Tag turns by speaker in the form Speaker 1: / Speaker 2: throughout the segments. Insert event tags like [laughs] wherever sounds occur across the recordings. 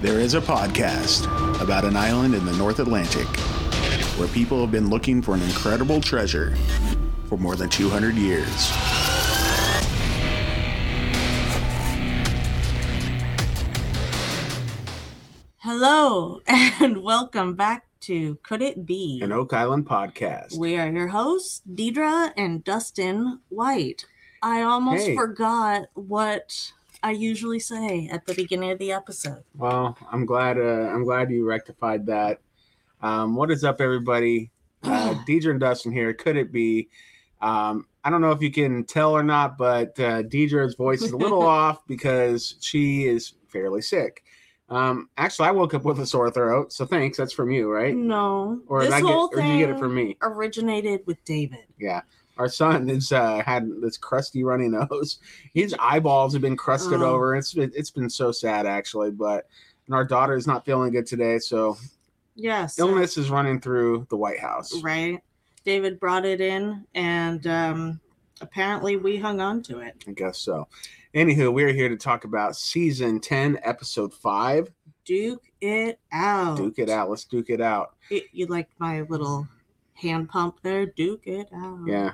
Speaker 1: There is a podcast about an island in the North Atlantic where people have been looking for an incredible treasure for more than 200 years.
Speaker 2: Hello [laughs] and welcome back to Could It Be?
Speaker 1: An Oak Island podcast.
Speaker 2: We are your hosts, Deidre and Dustin White. I almost
Speaker 1: Hey.
Speaker 2: forgot what I usually say at the beginning of the episode.
Speaker 1: Well, I'm glad. Uh, I'm glad you rectified that. Um, what is up, everybody? Uh, [clears throat] Deidre and Dustin here. Could it be? Um, I don't know if you can tell or not, but uh, Deidre's voice is a little [laughs] off because she is fairly sick. Um, actually, I woke up with a sore throat, so thanks. That's from you, right?
Speaker 2: No,
Speaker 1: Or
Speaker 2: this
Speaker 1: did I get,
Speaker 2: whole
Speaker 1: or
Speaker 2: thing
Speaker 1: did you get it from me?
Speaker 2: originated with David.
Speaker 1: Yeah. Our son has uh, had this crusty runny [laughs] nose. His eyeballs have been crusted
Speaker 2: Oh.
Speaker 1: over. It's been, it's been so sad actually. But and our daughter is not feeling good today, so
Speaker 2: Yes,
Speaker 1: illness is running through the White House.
Speaker 2: right. David brought it in, and um, apparently we hung on to it.
Speaker 1: I guess so. Anywho, we're here to talk about season ten, episode five.
Speaker 2: Duke it out.
Speaker 1: Duke it out. Let's duke it out.
Speaker 2: It- you like my little hand pump there? Duke it out.
Speaker 1: Yeah.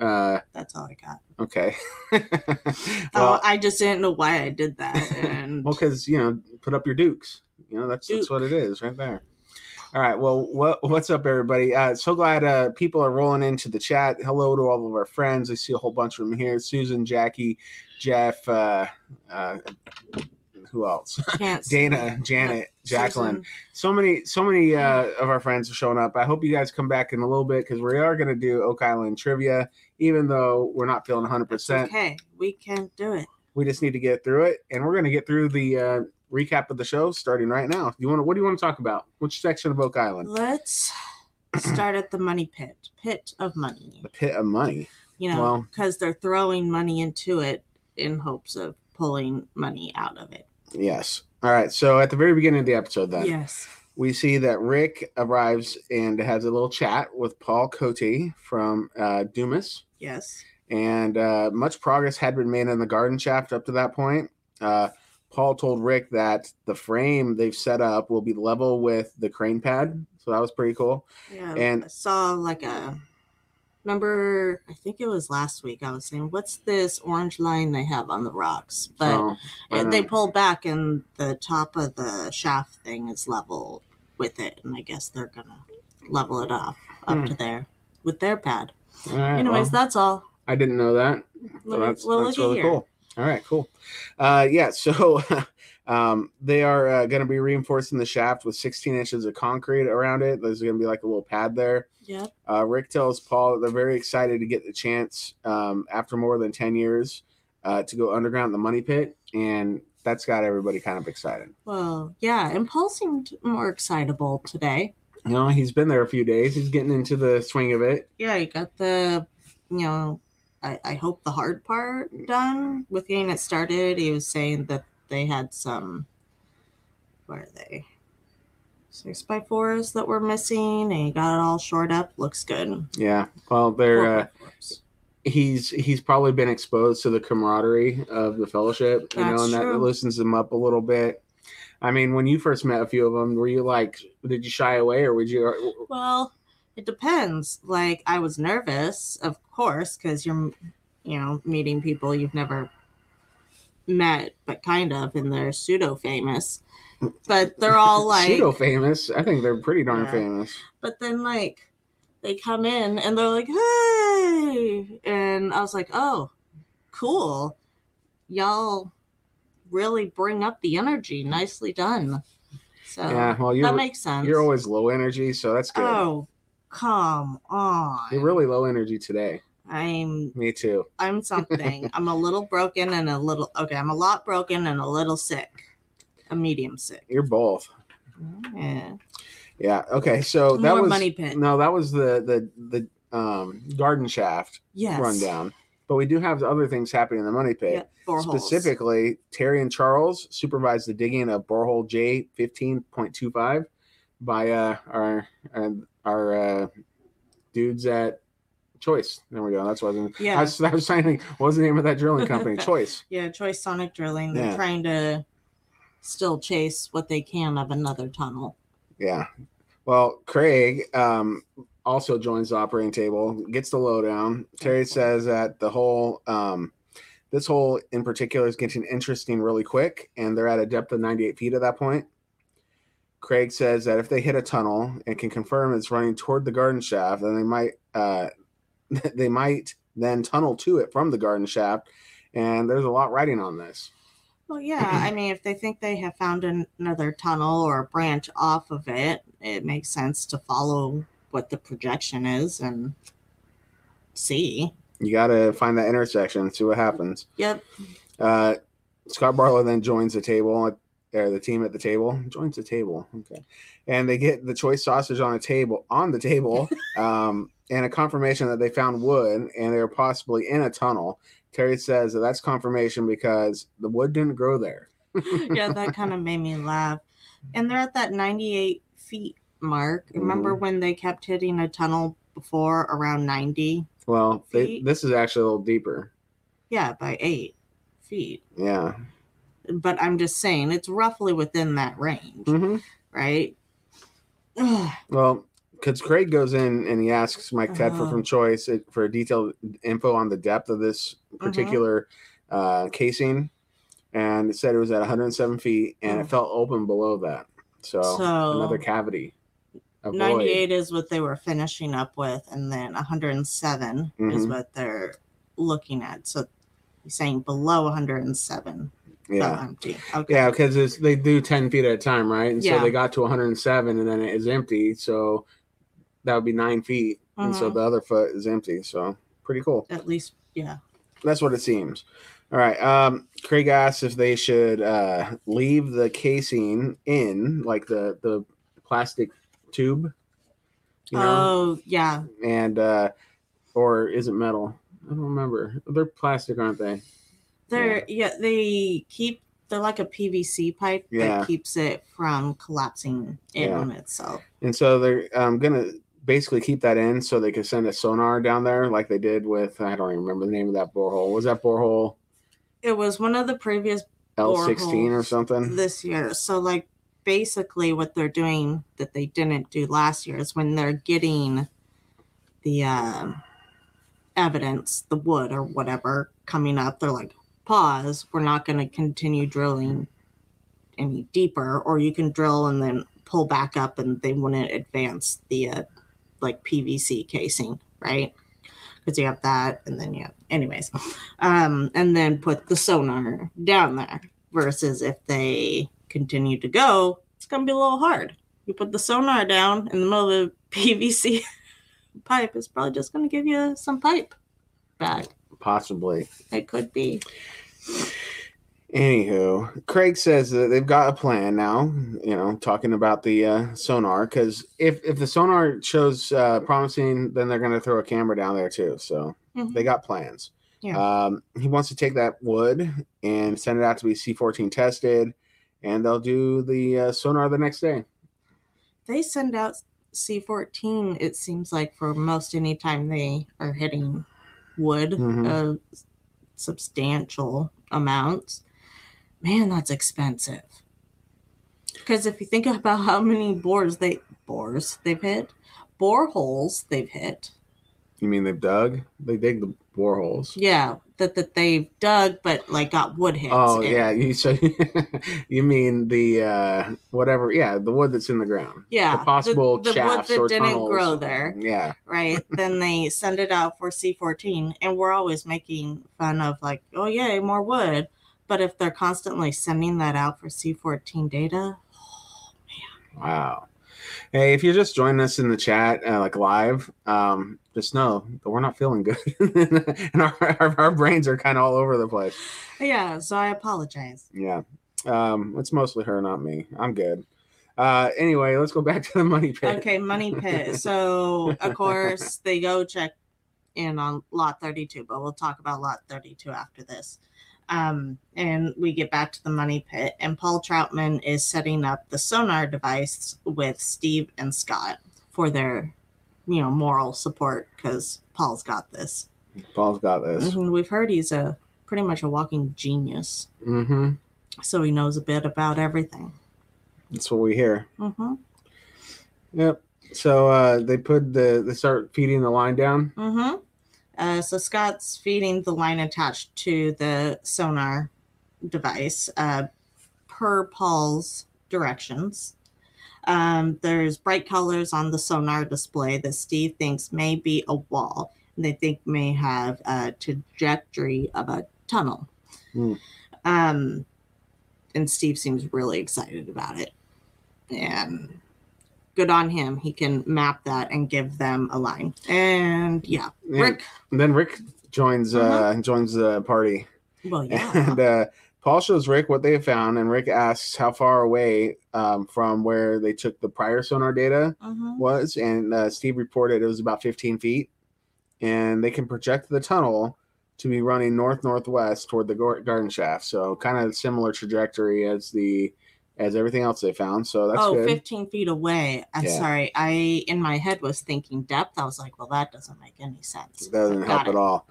Speaker 1: Uh,
Speaker 2: That's all I got.
Speaker 1: okay. [laughs]
Speaker 2: oh,
Speaker 1: well,
Speaker 2: I just didn't know why I did that. [laughs] And
Speaker 1: Well, because you know, put up your dukes. You know, that's that's what it is right there. All right. Well, what what's up, everybody? Uh, so glad uh, people are rolling into the chat. Hello to all of our friends. I see a whole bunch of them here. Susan, Jackie, Jeff. Uh, uh, who else? [laughs] Dana, Janet, Jacqueline. So many, so many uh, of our friends are showing up. I hope you guys come back in a little bit because we are going to do Oak Island trivia, even though we're not feeling 100.
Speaker 2: It's
Speaker 1: percent
Speaker 2: okay. We can do it.
Speaker 1: we just need to get through it, and we're going to get through the uh, recap of the show starting right now. You want to? What do you want to talk about? Which section of Oak Island?
Speaker 2: Let's start at the money pit. Pit of money.
Speaker 1: The pit of money.
Speaker 2: You know,
Speaker 1: Well-
Speaker 2: because they're throwing money into it in hopes of pulling money out of it.
Speaker 1: Yes. All right. So at the very beginning of the episode, then
Speaker 2: Yes.
Speaker 1: we see that Rick arrives and has a little chat with Paul Cote from uh, Dumas,
Speaker 2: Yes.
Speaker 1: and uh, much progress had been made in the garden shaft up to that point. Uh, Paul told Rick that the frame they've set up will be level with the crane pad, so that was pretty cool.
Speaker 2: Yeah.
Speaker 1: And-
Speaker 2: I saw like a remember I think it was last week I was saying, what's this orange line they have on the rocks? But
Speaker 1: I
Speaker 2: they
Speaker 1: don't-
Speaker 2: pull back and the top of the shaft thing is level with it and i guess they're gonna level it off up
Speaker 1: Hmm.
Speaker 2: to there with their pad
Speaker 1: right,
Speaker 2: anyways
Speaker 1: well,
Speaker 2: that's all
Speaker 1: I didn't know that. So that's,
Speaker 2: well,
Speaker 1: that's really
Speaker 2: here.
Speaker 1: cool. All right, cool. Uh, yeah, so [laughs] um, they are uh, going to be reinforcing the shaft with 16 inches of concrete around it. There's going to be like a little pad there.
Speaker 2: Yeah.
Speaker 1: Uh, Rick tells Paul that they're very excited to get the chance um, after more than 10 years uh, to go underground in the money pit. And that's got everybody kind of excited.
Speaker 2: well yeah and paul seemed more excitable today
Speaker 1: You know, he's been there a few days. He's getting into the swing of it.
Speaker 2: yeah he got the you know I, I hope the hard part done with getting it started he was saying that they had some where are they six by fours that were missing and he got it all shored up looks good
Speaker 1: Yeah. Well, they're. Uh, he's he's probably been exposed to the camaraderie of the fellowship, you know,
Speaker 2: That's
Speaker 1: and that
Speaker 2: true.
Speaker 1: loosens him up a little bit. I mean, when you first met a few of them, were you like, did you shy away, or would you?
Speaker 2: Well, it depends. Like I was nervous, of course, because you're, you know, meeting people you've never met, but kind of, and they're pseudo famous. But they're all [laughs] like,
Speaker 1: pseudo famous? I think they're pretty darn
Speaker 2: Yeah.
Speaker 1: famous.
Speaker 2: but then like they come in and they're like, hey, and I was like, oh, cool, y'all really bring up the energy. Nicely done. So
Speaker 1: yeah. Well,
Speaker 2: that makes sense.
Speaker 1: you're always low energy, so that's good.
Speaker 2: Oh, come on.
Speaker 1: You're really low energy today.
Speaker 2: I'm
Speaker 1: Me too.
Speaker 2: I'm something. [laughs] I'm a little broken and a little okay. I'm a lot broken and a little sick. A medium sick.
Speaker 1: You're both.
Speaker 2: Yeah.
Speaker 1: Yeah. Okay. So that
Speaker 2: More
Speaker 1: was
Speaker 2: money pit.
Speaker 1: no, that was the the the um garden shaft
Speaker 2: Yes.
Speaker 1: rundown. But we do have other things happening in the money pit.
Speaker 2: Yeah.
Speaker 1: Specifically, Terry and Charles supervised the digging of borehole J fifteen point two five by uh, our our, our uh, dudes at Choice. There we go. That's what I was.
Speaker 2: Yeah.
Speaker 1: I was, I was trying to. What was the name of that drilling company? [laughs] Choice.
Speaker 2: Yeah, Choice Sonic Drilling. They're
Speaker 1: Yeah.
Speaker 2: trying to still chase what they can of another tunnel.
Speaker 1: Yeah. Well, Craig um, also joins the operating table, gets the lowdown. Terry says that the whole, um, this hole in particular is getting interesting really quick, and they're at a depth of 98 feet at that point. Craig says that if they hit a tunnel and can confirm it's running toward the garden shaft, then they might uh, [laughs] they might then tunnel to it from the garden shaft. And there's a lot writing on this.
Speaker 2: Well, yeah. I mean, if they think they have found an- another tunnel or a branch off of it, it makes sense to follow what the projection is and see.
Speaker 1: You got to find that intersection, see what happens.
Speaker 2: Yep.
Speaker 1: Uh, Scott Barlow then joins the table, or the team at the table joins the table. Okay, and they get the choice sausage on a table on the table, [laughs] um, and a confirmation that they found wood and they were possibly in a tunnel. Terry says that that's confirmation because the wood didn't grow there. [laughs]
Speaker 2: yeah, that kind of made me laugh. And they're at that 98 feet mark. Remember
Speaker 1: Mhm.
Speaker 2: when they kept hitting a tunnel before around 90?
Speaker 1: Well, they, this is actually a little deeper.
Speaker 2: Yeah, by eight feet.
Speaker 1: Yeah.
Speaker 2: But I'm just saying it's roughly within that range,
Speaker 1: hmm
Speaker 2: right? Ugh.
Speaker 1: Well, because Craig goes in and he asks Mike Tedford
Speaker 2: Uh-huh.
Speaker 1: from Choice uh, for detailed info on the depth of this
Speaker 2: Mm-hmm.
Speaker 1: particular uh, casing, and it said it was at 107 feet, and
Speaker 2: Oh.
Speaker 1: it felt open below that. So,
Speaker 2: So-
Speaker 1: another cavity. A void.
Speaker 2: 98 is what they were finishing up with, and then 107 is
Speaker 1: Mhm.
Speaker 2: what they're looking at. So he's saying below 107
Speaker 1: Yeah.
Speaker 2: empty. Okay.
Speaker 1: Yeah, because they do 10 feet at a time, right? And so they got to 107 and then it is empty. So that would be nine feet. And so
Speaker 2: Mhm.
Speaker 1: the other foot is empty. So pretty cool.
Speaker 2: At least, yeah.
Speaker 1: That's what it seems. All right. Um, Craig asks if they should uh, leave the casing in, like the the plastic tube, you know,
Speaker 2: Oh, yeah.
Speaker 1: and uh, or is it metal? I don't remember. They're plastic, aren't they?
Speaker 2: They're yeah. they keep they're like a PVC pipe
Speaker 1: Yeah.
Speaker 2: that keeps it from collapsing in
Speaker 1: Yeah.
Speaker 2: on itself.
Speaker 1: And so they're um, gonna basically keep that in so they can send a sonar down there, like they did with I don't even remember the name of that borehole. Was that borehole
Speaker 2: It was one of the previous
Speaker 1: L sixteen or something?
Speaker 2: this year. So like basically what they're doing that they didn't do last year is when they're getting the um evidence, the wood or whatever coming up, they're like, pause, we're not going to continue drilling any deeper, or you can drill and then pull back up and they wouldn't advance the uh, like PVC casing, right? Because you have that and then you have, anyways, um, and then put the sonar down there versus if they continue to go, it's going to be a little hard. You put the sonar down in the middle of the [laughs] PVC pipe, it's probably just going to give you some pipe back.
Speaker 1: Possibly.
Speaker 2: It could be.
Speaker 1: Anywho, Craig says that they've got a plan now. You know, talking about the uh, sonar because if if the sonar shows uh, promising, then they're going to throw a camera down there too. So
Speaker 2: Mhm.
Speaker 1: they got plans.
Speaker 2: Yeah.
Speaker 1: Um, he wants to take that wood and send it out to be C14 tested, and they'll do the uh, sonar the next day.
Speaker 2: They send out C14, it seems like, for most any time they are hitting wood
Speaker 1: Mhm.
Speaker 2: of substantial amounts. Man, that's expensive. Because if you think about how many bores they bores they've hit, boreholes they've hit,
Speaker 1: You mean they've dug? They dig the boreholes.
Speaker 2: yeah, that that they've dug, but like got wood hits.
Speaker 1: Oh
Speaker 2: in.
Speaker 1: yeah, you [laughs] so you mean the uh whatever? Yeah, the wood that's in the ground.
Speaker 2: yeah,
Speaker 1: the possible
Speaker 2: the, the wood that
Speaker 1: or
Speaker 2: didn't
Speaker 1: tunnels.
Speaker 2: grow there.
Speaker 1: Yeah,
Speaker 2: right? then they send it out for C14, and we're always making fun of like, oh yay, more wood. But if they're constantly sending that out for C14 data, man. [sighs]
Speaker 1: wow. Hey, if you're just joining us in the chat, uh, like live, um, just know that we're not feeling good, [laughs] and our, our, our brains are kind of all over the place.
Speaker 2: yeah. So I apologize.
Speaker 1: Yeah, um, it's mostly her, not me. I'm good. Uh, anyway, let's go back [laughs] to the money pit.
Speaker 2: Okay, money pit. [laughs] So of course they go check in on lot 32, but we'll talk about lot 32 after this. Um, and we get back to the money pit, and Paul Troutman is setting up the sonar device with Steve and Scott for their, you know, moral support because Paul's got this.
Speaker 1: Paul's got this.
Speaker 2: Mhm, We've heard he's a pretty much a walking genius.
Speaker 1: Mm-hmm.
Speaker 2: so he knows a bit about everything.
Speaker 1: That's what we hear.
Speaker 2: Mm-hmm.
Speaker 1: Yep. So uh, they put the they start feeding the line down.
Speaker 2: Mm-hmm. Uh, so Scott's feeding the line attached to the sonar device uh, per Paul's directions. Um, there's bright colors on the sonar display that Steve thinks may be a wall. And they think may have a trajectory of a tunnel.
Speaker 1: Hmm.
Speaker 2: Um, and Steve seems really excited about it. And good on him. He can map that and give them a line. And yeah. Rick.
Speaker 1: And then Rick joins uh,
Speaker 2: Uh-huh.
Speaker 1: joins the party,
Speaker 2: Well, [laughs] yeah.
Speaker 1: and uh, Paul shows Rick what they have found, and Rick asks how far away um, from where they took the prior sonar data
Speaker 2: Mhm.
Speaker 1: was, and uh, Steve reported it was about 15 feet, and they can project the tunnel to be running north northwest toward the garden shaft. So kind of similar trajectory as the as everything else they found. So that's
Speaker 2: oh,
Speaker 1: good.
Speaker 2: 15 feet away. I'm
Speaker 1: Yeah.
Speaker 2: sorry. I, in my head, was thinking depth. I was like, well, that doesn't make any sense.
Speaker 1: It doesn't help
Speaker 2: it.
Speaker 1: at all.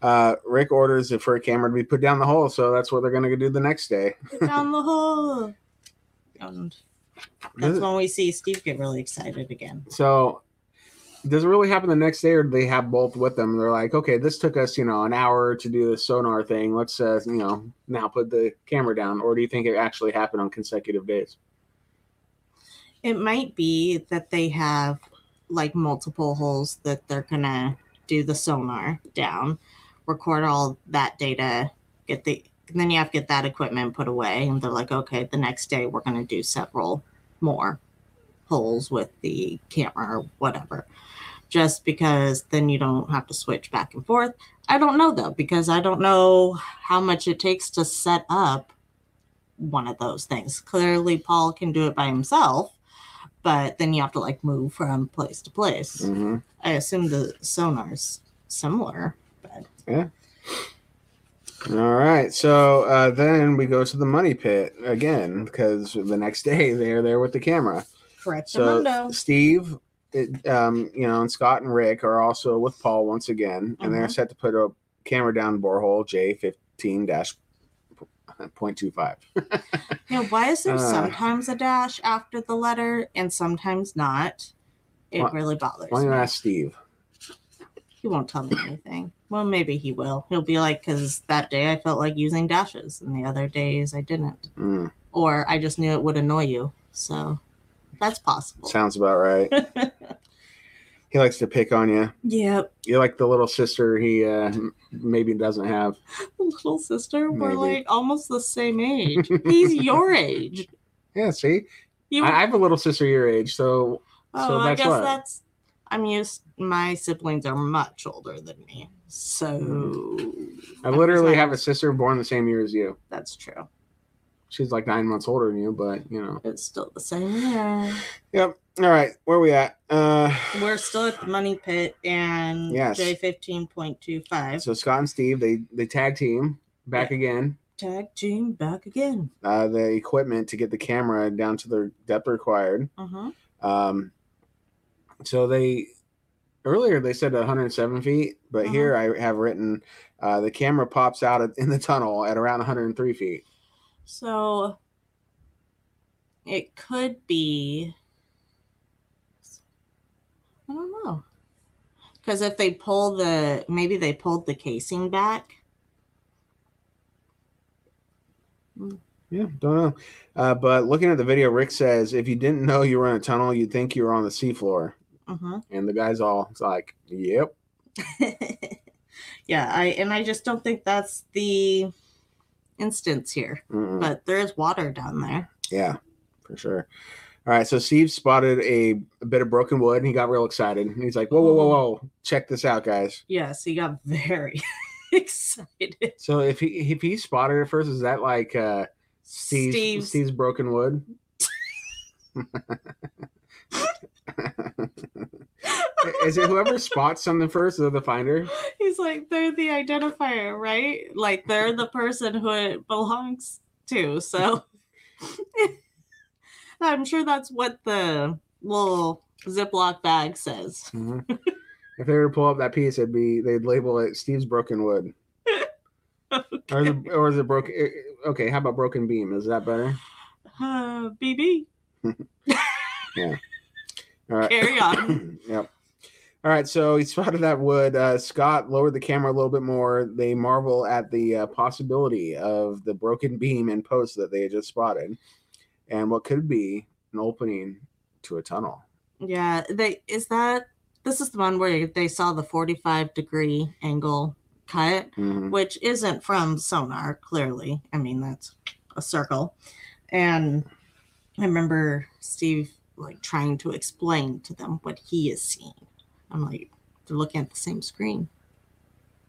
Speaker 1: Uh, Rick orders for a camera to be put down the hole, so that's what they're going to do the next day.
Speaker 2: Down the hole. [laughs] And that's when we see Steve get really excited again.
Speaker 1: So, does it really happen the next day, or do they have both with them? They're like, okay, this took us, you know, an hour to do the sonar thing. Let's, uh, you know, now put the camera down. Or do you think it actually happened on consecutive days?
Speaker 2: It might be that they have like multiple holes that they're to do the sonar down, record all that data, get the, then you have to get that equipment put away. And they're like, okay, the next day we're to do several more holes with the camera or whatever. Just because then you don't have to switch back and forth. I don't know though, because I don't know how much it takes to set up one of those things. Clearly, Paul can do it by himself, but then you have to like move from place to place.
Speaker 1: hmm
Speaker 2: I assume the sonar's similar, but yeah.
Speaker 1: All right. So uh, then we go to the money pit again because the next day they're there with the camera.
Speaker 2: correct
Speaker 1: So. Steve, it, um, you know, and Scott and Rick are also with Paul once again, and they're
Speaker 2: Mhm.
Speaker 1: set to put a camera down borehole J fifteen dash point two five. [laughs]
Speaker 2: Yeah, why is there
Speaker 1: Uh,
Speaker 2: sometimes a dash after the letter and sometimes not? It really bothers
Speaker 1: Why don't
Speaker 2: me.
Speaker 1: you ask Steve?
Speaker 2: He won't tell me anything. Well, maybe he will. He'll be like, because that day I felt like using dashes, and the other days I didn't.
Speaker 1: Mm,
Speaker 2: Or I just knew it would annoy you. So that's possible.
Speaker 1: sounds about right. [laughs] he likes to pick on you.
Speaker 2: yep.
Speaker 1: You're like the little sister he uh, maybe doesn't have.
Speaker 2: Little sister, we're like almost the same age. He's your [laughs] age.
Speaker 1: Yeah, see,
Speaker 2: You
Speaker 1: I, I have a little sister your age, so
Speaker 2: Oh,
Speaker 1: So
Speaker 2: I guess
Speaker 1: what?
Speaker 2: that's. I'm used. My siblings are much older than me, so
Speaker 1: I literally have a sister born the same year as you.
Speaker 2: That's true.
Speaker 1: She's like nine months older than you, but you know.
Speaker 2: It's still the same year.
Speaker 1: Yep. All right, where we at? Uh,
Speaker 2: We're still at the money pit and
Speaker 1: Yes.
Speaker 2: J fifteen point two five.
Speaker 1: so Scott and Steve they they tag team back again.
Speaker 2: Tag team back again.
Speaker 1: Uh, the equipment to get the camera down to the depth required.
Speaker 2: Uh-huh.
Speaker 1: Um, so they earlier they said 107 feet, but
Speaker 2: Uh-huh.
Speaker 1: here I have written uh, the camera pops out in the tunnel at around 103 feet.
Speaker 2: So it could be. I don't know. Because if they pull the, maybe they pulled the casing back.
Speaker 1: Yeah, don't know. Uh, but looking at the video, Rick says if you didn't know you were in a tunnel, you'd think you were on the seafloor.
Speaker 2: Uh-huh.
Speaker 1: And the guy's all like, "Yep." [laughs]
Speaker 2: yeah, I and I just don't think that's the instance here.
Speaker 1: Mm-mm.
Speaker 2: But there is water down there.
Speaker 1: Yeah, for sure. All right, so Steve spotted a, a bit of broken wood and he got real excited. And he's like, whoa, whoa, whoa, whoa, check this out, guys.
Speaker 2: Yes, he got very [laughs] excited.
Speaker 1: So if he if he spotted it first, is that like uh Steve's,
Speaker 2: Steve's
Speaker 1: Steve's broken wood? [laughs] [laughs] is it whoever [laughs] spots something first is the finder?
Speaker 2: He's like, they're the identifier, right? Like they're the person who it belongs to. So [laughs] I'm sure that's what the little Ziploc bag says.
Speaker 1: Mhm. if they were to pull up that piece, it'd be they'd label it Steve's broken wood. [laughs] Or is it, or is it broken? eh, Okay, how about broken beam? Is that better?
Speaker 2: Uh, BB,
Speaker 1: All right.
Speaker 2: carry on. [coughs]
Speaker 1: yep. All right, so he spotted that wood. Uh, Scott lowered the camera a little bit more. They marvel at the uh, possibility of the broken beam and post that they had just spotted, and what could be an opening to a tunnel.
Speaker 2: Yeah, they is that this is the one where they saw the 45 degree angle cut,
Speaker 1: Mhm.
Speaker 2: which isn't from sonar, clearly. I mean, that's a circle. And I remember Steve like trying to explain to them what he is seeing. I'm like, they're looking at the same screen.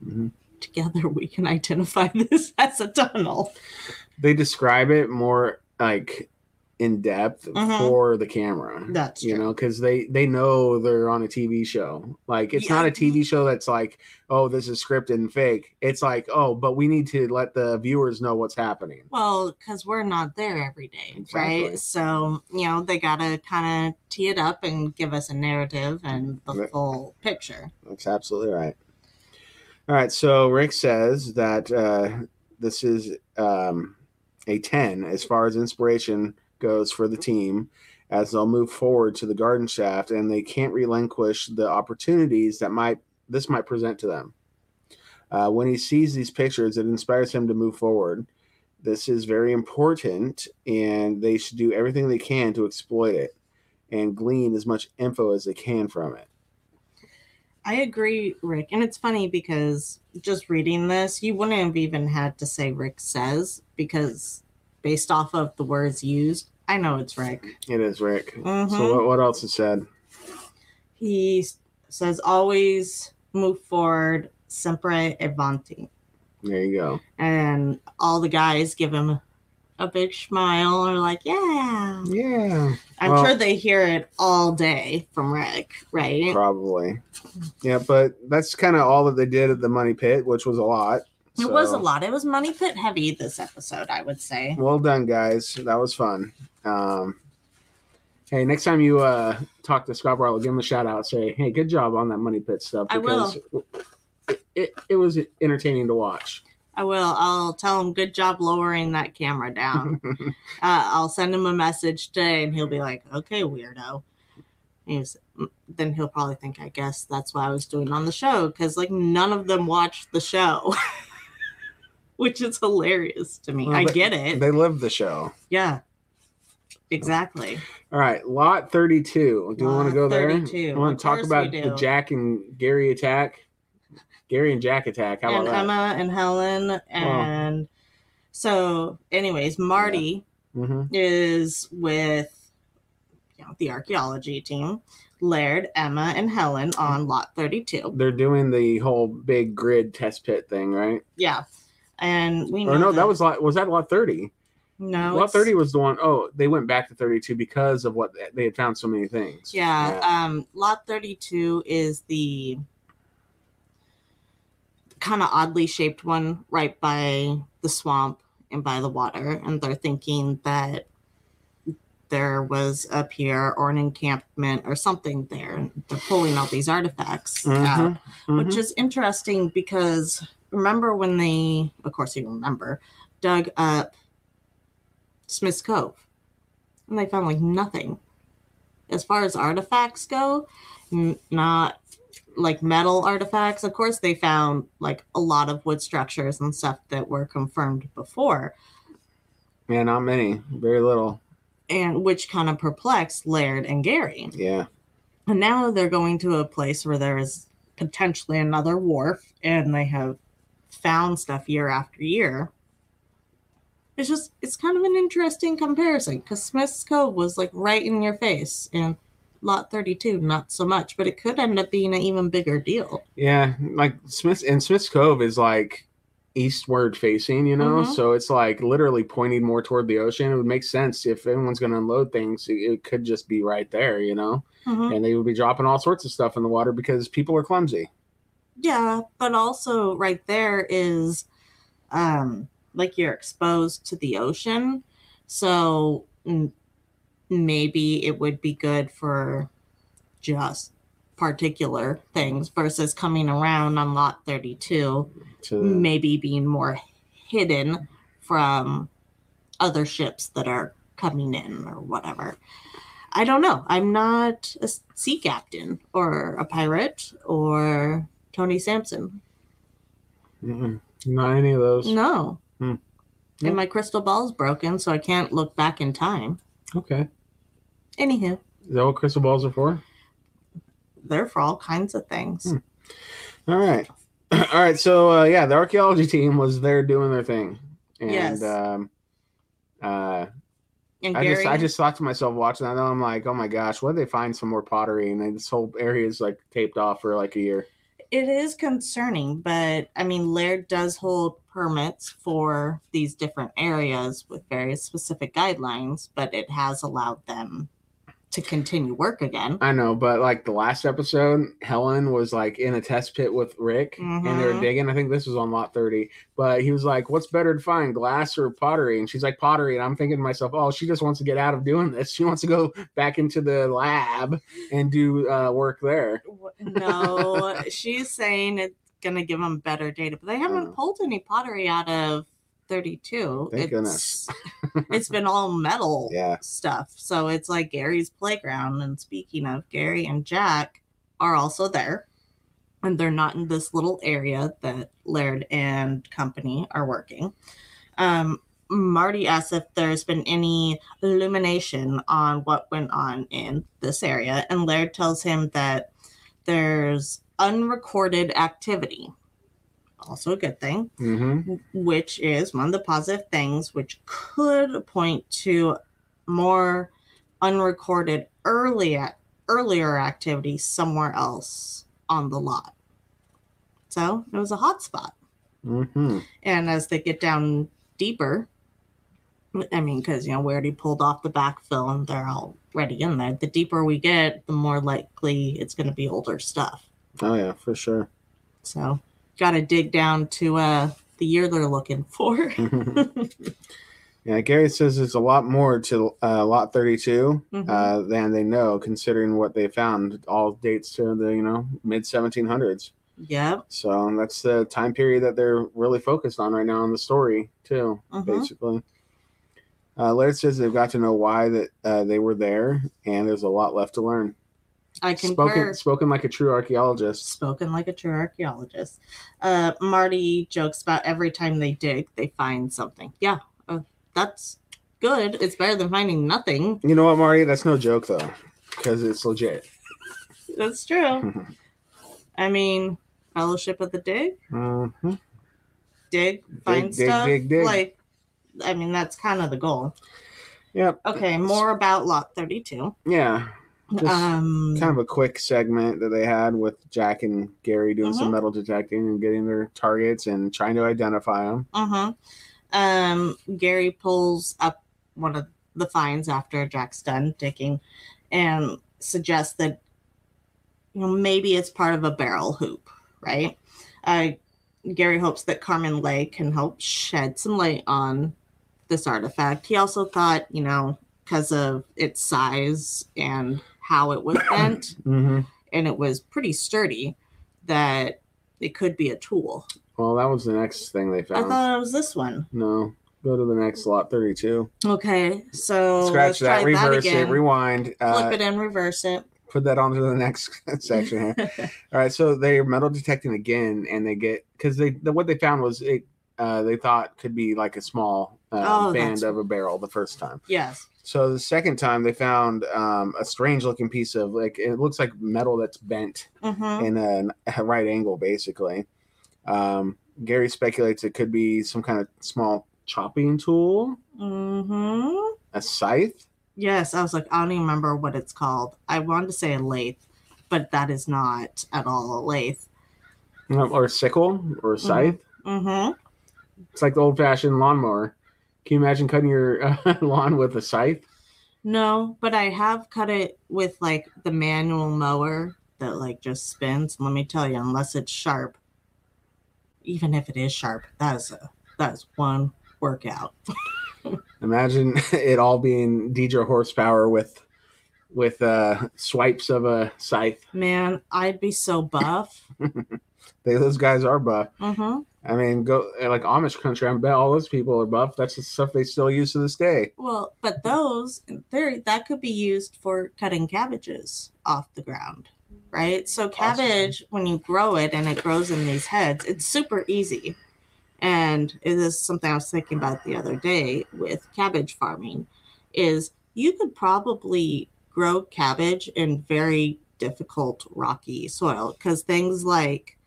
Speaker 1: Mhm.
Speaker 2: Together we can identify [laughs] this as a tunnel.
Speaker 1: They describe it more like in depth
Speaker 2: Mhm.
Speaker 1: for the camera.
Speaker 2: That's
Speaker 1: you
Speaker 2: true.
Speaker 1: know because they they know they're on a tv show like it's not a tv show that's like oh this is scripted and fake it's like oh but we need to let the viewers know what's happening
Speaker 2: Well, because we're not there every day,
Speaker 1: Exactly.
Speaker 2: right? So, you know, they got to kind of tee it up and give us a narrative and the
Speaker 1: Right.
Speaker 2: full picture.
Speaker 1: that's absolutely right all right so rick says that uh this is um a 10 as far as inspiration goes for the team as they'll move forward to the garden shaft and they can't relinquish the opportunities that might this might present to them. Uh, when he sees these pictures it inspires him to move forward. This is very important and they should do everything they can to exploit it and glean as much info as they can from it.
Speaker 2: I agree, Rick. And it's funny because just reading this, you wouldn't have even had to say Rick says because based off of the words used, I know it's Rick.
Speaker 1: it is rick
Speaker 2: Mhm.
Speaker 1: so what, what else is said
Speaker 2: He says, always move forward, sempre avanti.
Speaker 1: there you go
Speaker 2: And all the guys give him a big smile or like, yeah.
Speaker 1: yeah
Speaker 2: I'm
Speaker 1: Well-
Speaker 2: sure they hear it all day from Rick, right?
Speaker 1: Probably. Yeah, but that's kind of all that they did at the money pit, which was a lot.
Speaker 2: It was a lot. It was money pit heavy this episode, I would say.
Speaker 1: Well done, guys. That was fun. Um, hey, next time you uh, talk to Scott Barlow, give him a shout out. Say, hey, good job on that money pit stuff.
Speaker 2: I will.
Speaker 1: It, it, it was entertaining to watch.
Speaker 2: I will. I'll tell him good job lowering that camera down. [laughs] uh, I'll send him a message today, and he'll be like, "Okay, weirdo." He's, then he'll probably think, I guess that's what I was doing on the show because like none of them watched the show, [laughs] which is hilarious to me.
Speaker 1: Well,
Speaker 2: I
Speaker 1: they-
Speaker 2: get it.
Speaker 1: they live the show.
Speaker 2: yeah, exactly.
Speaker 1: All right, lot 32. Do you want to
Speaker 2: Lot
Speaker 1: go there?
Speaker 2: 32,
Speaker 1: I want to talk about the. Jack and Gary attack. Gary and Jack attack. How
Speaker 2: and
Speaker 1: about that?
Speaker 2: Emma and Helen and so, anyways, Marty
Speaker 1: hmm
Speaker 2: is with you know the archaeology team, Laird, Emma, and Helen on lot thirty-two.
Speaker 1: They're doing the whole big grid test pit thing, right?
Speaker 2: Yeah, and we know
Speaker 1: Or no, that was lot was that lot 30?
Speaker 2: no
Speaker 1: lot 30 was the one oh they went back to 32 because of what they had found so many things.
Speaker 2: Yeah, um, lot thirty-two is the kind of oddly shaped one right by the swamp and by the water, and they're thinking that there was a pier or an encampment or something there. They're pulling all these artifacts out.
Speaker 1: Mhm,
Speaker 2: which is interesting because remember when they, of course, you remember, dug up Smith's Cove and they found like nothing. As far as artifacts go, n- not like metal artifacts. Of course, they found like a lot of wood structures and stuff that were confirmed before,
Speaker 1: yeah, not many, very little.
Speaker 2: and which kind of perplexed Laird and Gary.
Speaker 1: Yeah.
Speaker 2: And now they're going to a place where there is potentially another wharf and they have found stuff year after year. It's just, it's kind of an interesting comparison because Smith's Cove was like right in your face and Lot 32, not so much, but it could end up being an even bigger deal.
Speaker 1: Yeah, like Smith and Smith's Cove is like eastward facing, you know,
Speaker 2: Mhm.
Speaker 1: so it's like literally pointing more toward the ocean. It would make sense if anyone's going to unload things, it, could just be right there, you know,
Speaker 2: Mhm.
Speaker 1: and they would be dropping all sorts of stuff in the water because people are clumsy.
Speaker 2: Yeah, but also right there is um like you're exposed to the ocean. So maybe it would be good for just particular things versus coming around on lot 32
Speaker 1: To
Speaker 2: maybe being more hidden from other ships that are coming in or whatever. I don't know. I'm not a sea captain or a pirate or Tony Sampson.
Speaker 1: Mm-mm. Not any of those.
Speaker 2: No.
Speaker 1: Hmm.
Speaker 2: And my crystal ball's broken, so I can't look back in time.
Speaker 1: Okay.
Speaker 2: Anywho,
Speaker 1: Is that what crystal balls are for?
Speaker 2: they're for all kinds of things.
Speaker 1: Hmm. All right. [clears throat] All right. So uh, yeah, the archaeology team was there doing their thing, and
Speaker 2: Yes.
Speaker 1: um, uh,
Speaker 2: And
Speaker 1: I
Speaker 2: Gary,
Speaker 1: just I just thought to myself watching that, and I'm like, oh my gosh, what did they find some more pottery? And then this whole area is like taped off for like a year.
Speaker 2: It is concerning, but I mean, Laird does hold permits for these different areas with very specific guidelines, but it has allowed them to continue work again.
Speaker 1: I know, but like the last episode, Helen was like in a test pit with Rick, and they were
Speaker 2: Mhm.
Speaker 1: digging. I think this was on lot thirty, but he was like, "What's better to find, glass or pottery?" And she's like, "Pottery." And I'm thinking to myself, "Oh, she just wants to get out of doing this. She wants to go back into the lab and do uh, work there."
Speaker 2: No, she's saying it's gonna give them better data, but they haven't
Speaker 1: Oh.
Speaker 2: pulled any pottery out of 32.
Speaker 1: Thank
Speaker 2: it's,
Speaker 1: goodness. [laughs]
Speaker 2: it's been all metal [laughs]
Speaker 1: Yeah.
Speaker 2: stuff. So it's like Gary's playground. And speaking of Gary and Jack are also there. And they're not in this little area that Laird and company are working. Um, Marty asks if there's been any illumination on what went on in this area, and Laird tells him that there's unrecorded activity. Also, a good thing
Speaker 1: Mm-hmm.
Speaker 2: which is one of the positive things, which could point to more unrecorded early earlier activity somewhere else on the lot. So it was a hot spot.
Speaker 1: Mm-hmm.
Speaker 2: And as they get down deeper, I mean, because you know we already pulled off the backfill and they're already in there. The deeper we get, the more likely it's going to be older stuff.
Speaker 1: Oh yeah, for sure.
Speaker 2: So got to dig down to uh, the year they're looking for. [laughs] [laughs]
Speaker 1: yeah, Gary says there's a lot more to uh, lot 32
Speaker 2: Mhm.
Speaker 1: uh, than they know, considering what they found. All dates to the you know mid 1700s.
Speaker 2: Yep.
Speaker 1: So that's the time period that they're really focused on right now in the story too,
Speaker 2: Mhm.
Speaker 1: basically. Uh, Laird says they've got to know why that uh, they were there, and there's a lot left to learn.
Speaker 2: I concur.
Speaker 1: Spoken, spoken like a true archaeologist.
Speaker 2: Spoken like a true archaeologist. Uh, Marty jokes about every time they dig, they find something. Yeah, uh, that's good. It's better than finding nothing.
Speaker 1: You know what, Marty? That's no joke though, because it's legit. [laughs]
Speaker 2: That's true. I mean, Fellowship of the Dig,
Speaker 1: hmm
Speaker 2: dig, find
Speaker 1: dig,
Speaker 2: stuff.
Speaker 1: dig, dig.
Speaker 2: Like, I mean, that's kind of the goal.
Speaker 1: Yep.
Speaker 2: Okay, more about Lot 32.
Speaker 1: Yeah.
Speaker 2: Um,
Speaker 1: kind of a quick segment that they had with Jack and Gary doing some
Speaker 2: Mhm.
Speaker 1: metal detecting and getting their targets and trying to identify them.
Speaker 2: Uh-huh. Um, Gary pulls up one of the finds after Jack's done digging and suggests that you know maybe it's part of a barrel hoop, right? Uh, Gary hopes that Carmen Lay can help shed some light on this artifact. He also thought, you know, because of its size and how it was [coughs] bent,
Speaker 1: Mm-hmm.
Speaker 2: and it was pretty sturdy, that it could be a tool.
Speaker 1: Well, that was the next thing they found.
Speaker 2: I thought it was this one.
Speaker 1: no, go to the next lot 32.
Speaker 2: Okay, so
Speaker 1: Scratch
Speaker 2: let's
Speaker 1: that, reverse
Speaker 2: that
Speaker 1: it, rewind. Uh,
Speaker 2: Flip it and reverse it.
Speaker 1: put that onto the next [laughs] section here. [laughs] All right, so they're metal detecting again, and they get because they the, what they found was it. Uh, they thought could be like a small uh,
Speaker 2: Oh,
Speaker 1: band of a barrel the first time.
Speaker 2: yes.
Speaker 1: So the second time they found um, a strange looking piece of like it looks like metal that's bent
Speaker 2: Mm-hmm.
Speaker 1: in a, a right angle, basically. Um, Gary speculates it could be some kind of small chopping tool,
Speaker 2: Mm-hmm.
Speaker 1: a scythe.
Speaker 2: Yes, I was like, I don't even remember what it's called. I wanted to say a lathe, but that is not at all a lathe.
Speaker 1: or a sickle or a scythe.
Speaker 2: Mm-hmm.
Speaker 1: It's like the old fashioned lawnmower. Can you imagine cutting your uh, [laughs] lawn with a scythe?
Speaker 2: No, but I have cut it with like the manual mower that like just spins. Let me tell you, unless it's sharp, even if it is sharp, that is a that is one workout. [laughs]
Speaker 1: Imagine [laughs] it all being Deidre horsepower with with uh, swipes of a scythe.
Speaker 2: Man, I'd be so buff.
Speaker 1: They, those guys are buff.
Speaker 2: Mm-hmm.
Speaker 1: I mean, go like Amish country. I bet all those people are buff. That's the stuff they still use to this day.
Speaker 2: Well, but those in theory that could be used for cutting cabbages off the ground, right? So cabbage, when you grow it and it grows in these heads, it's super easy. And it is something I was thinking about the other day with cabbage farming, is you could probably grow cabbage in very difficult rocky soil because things like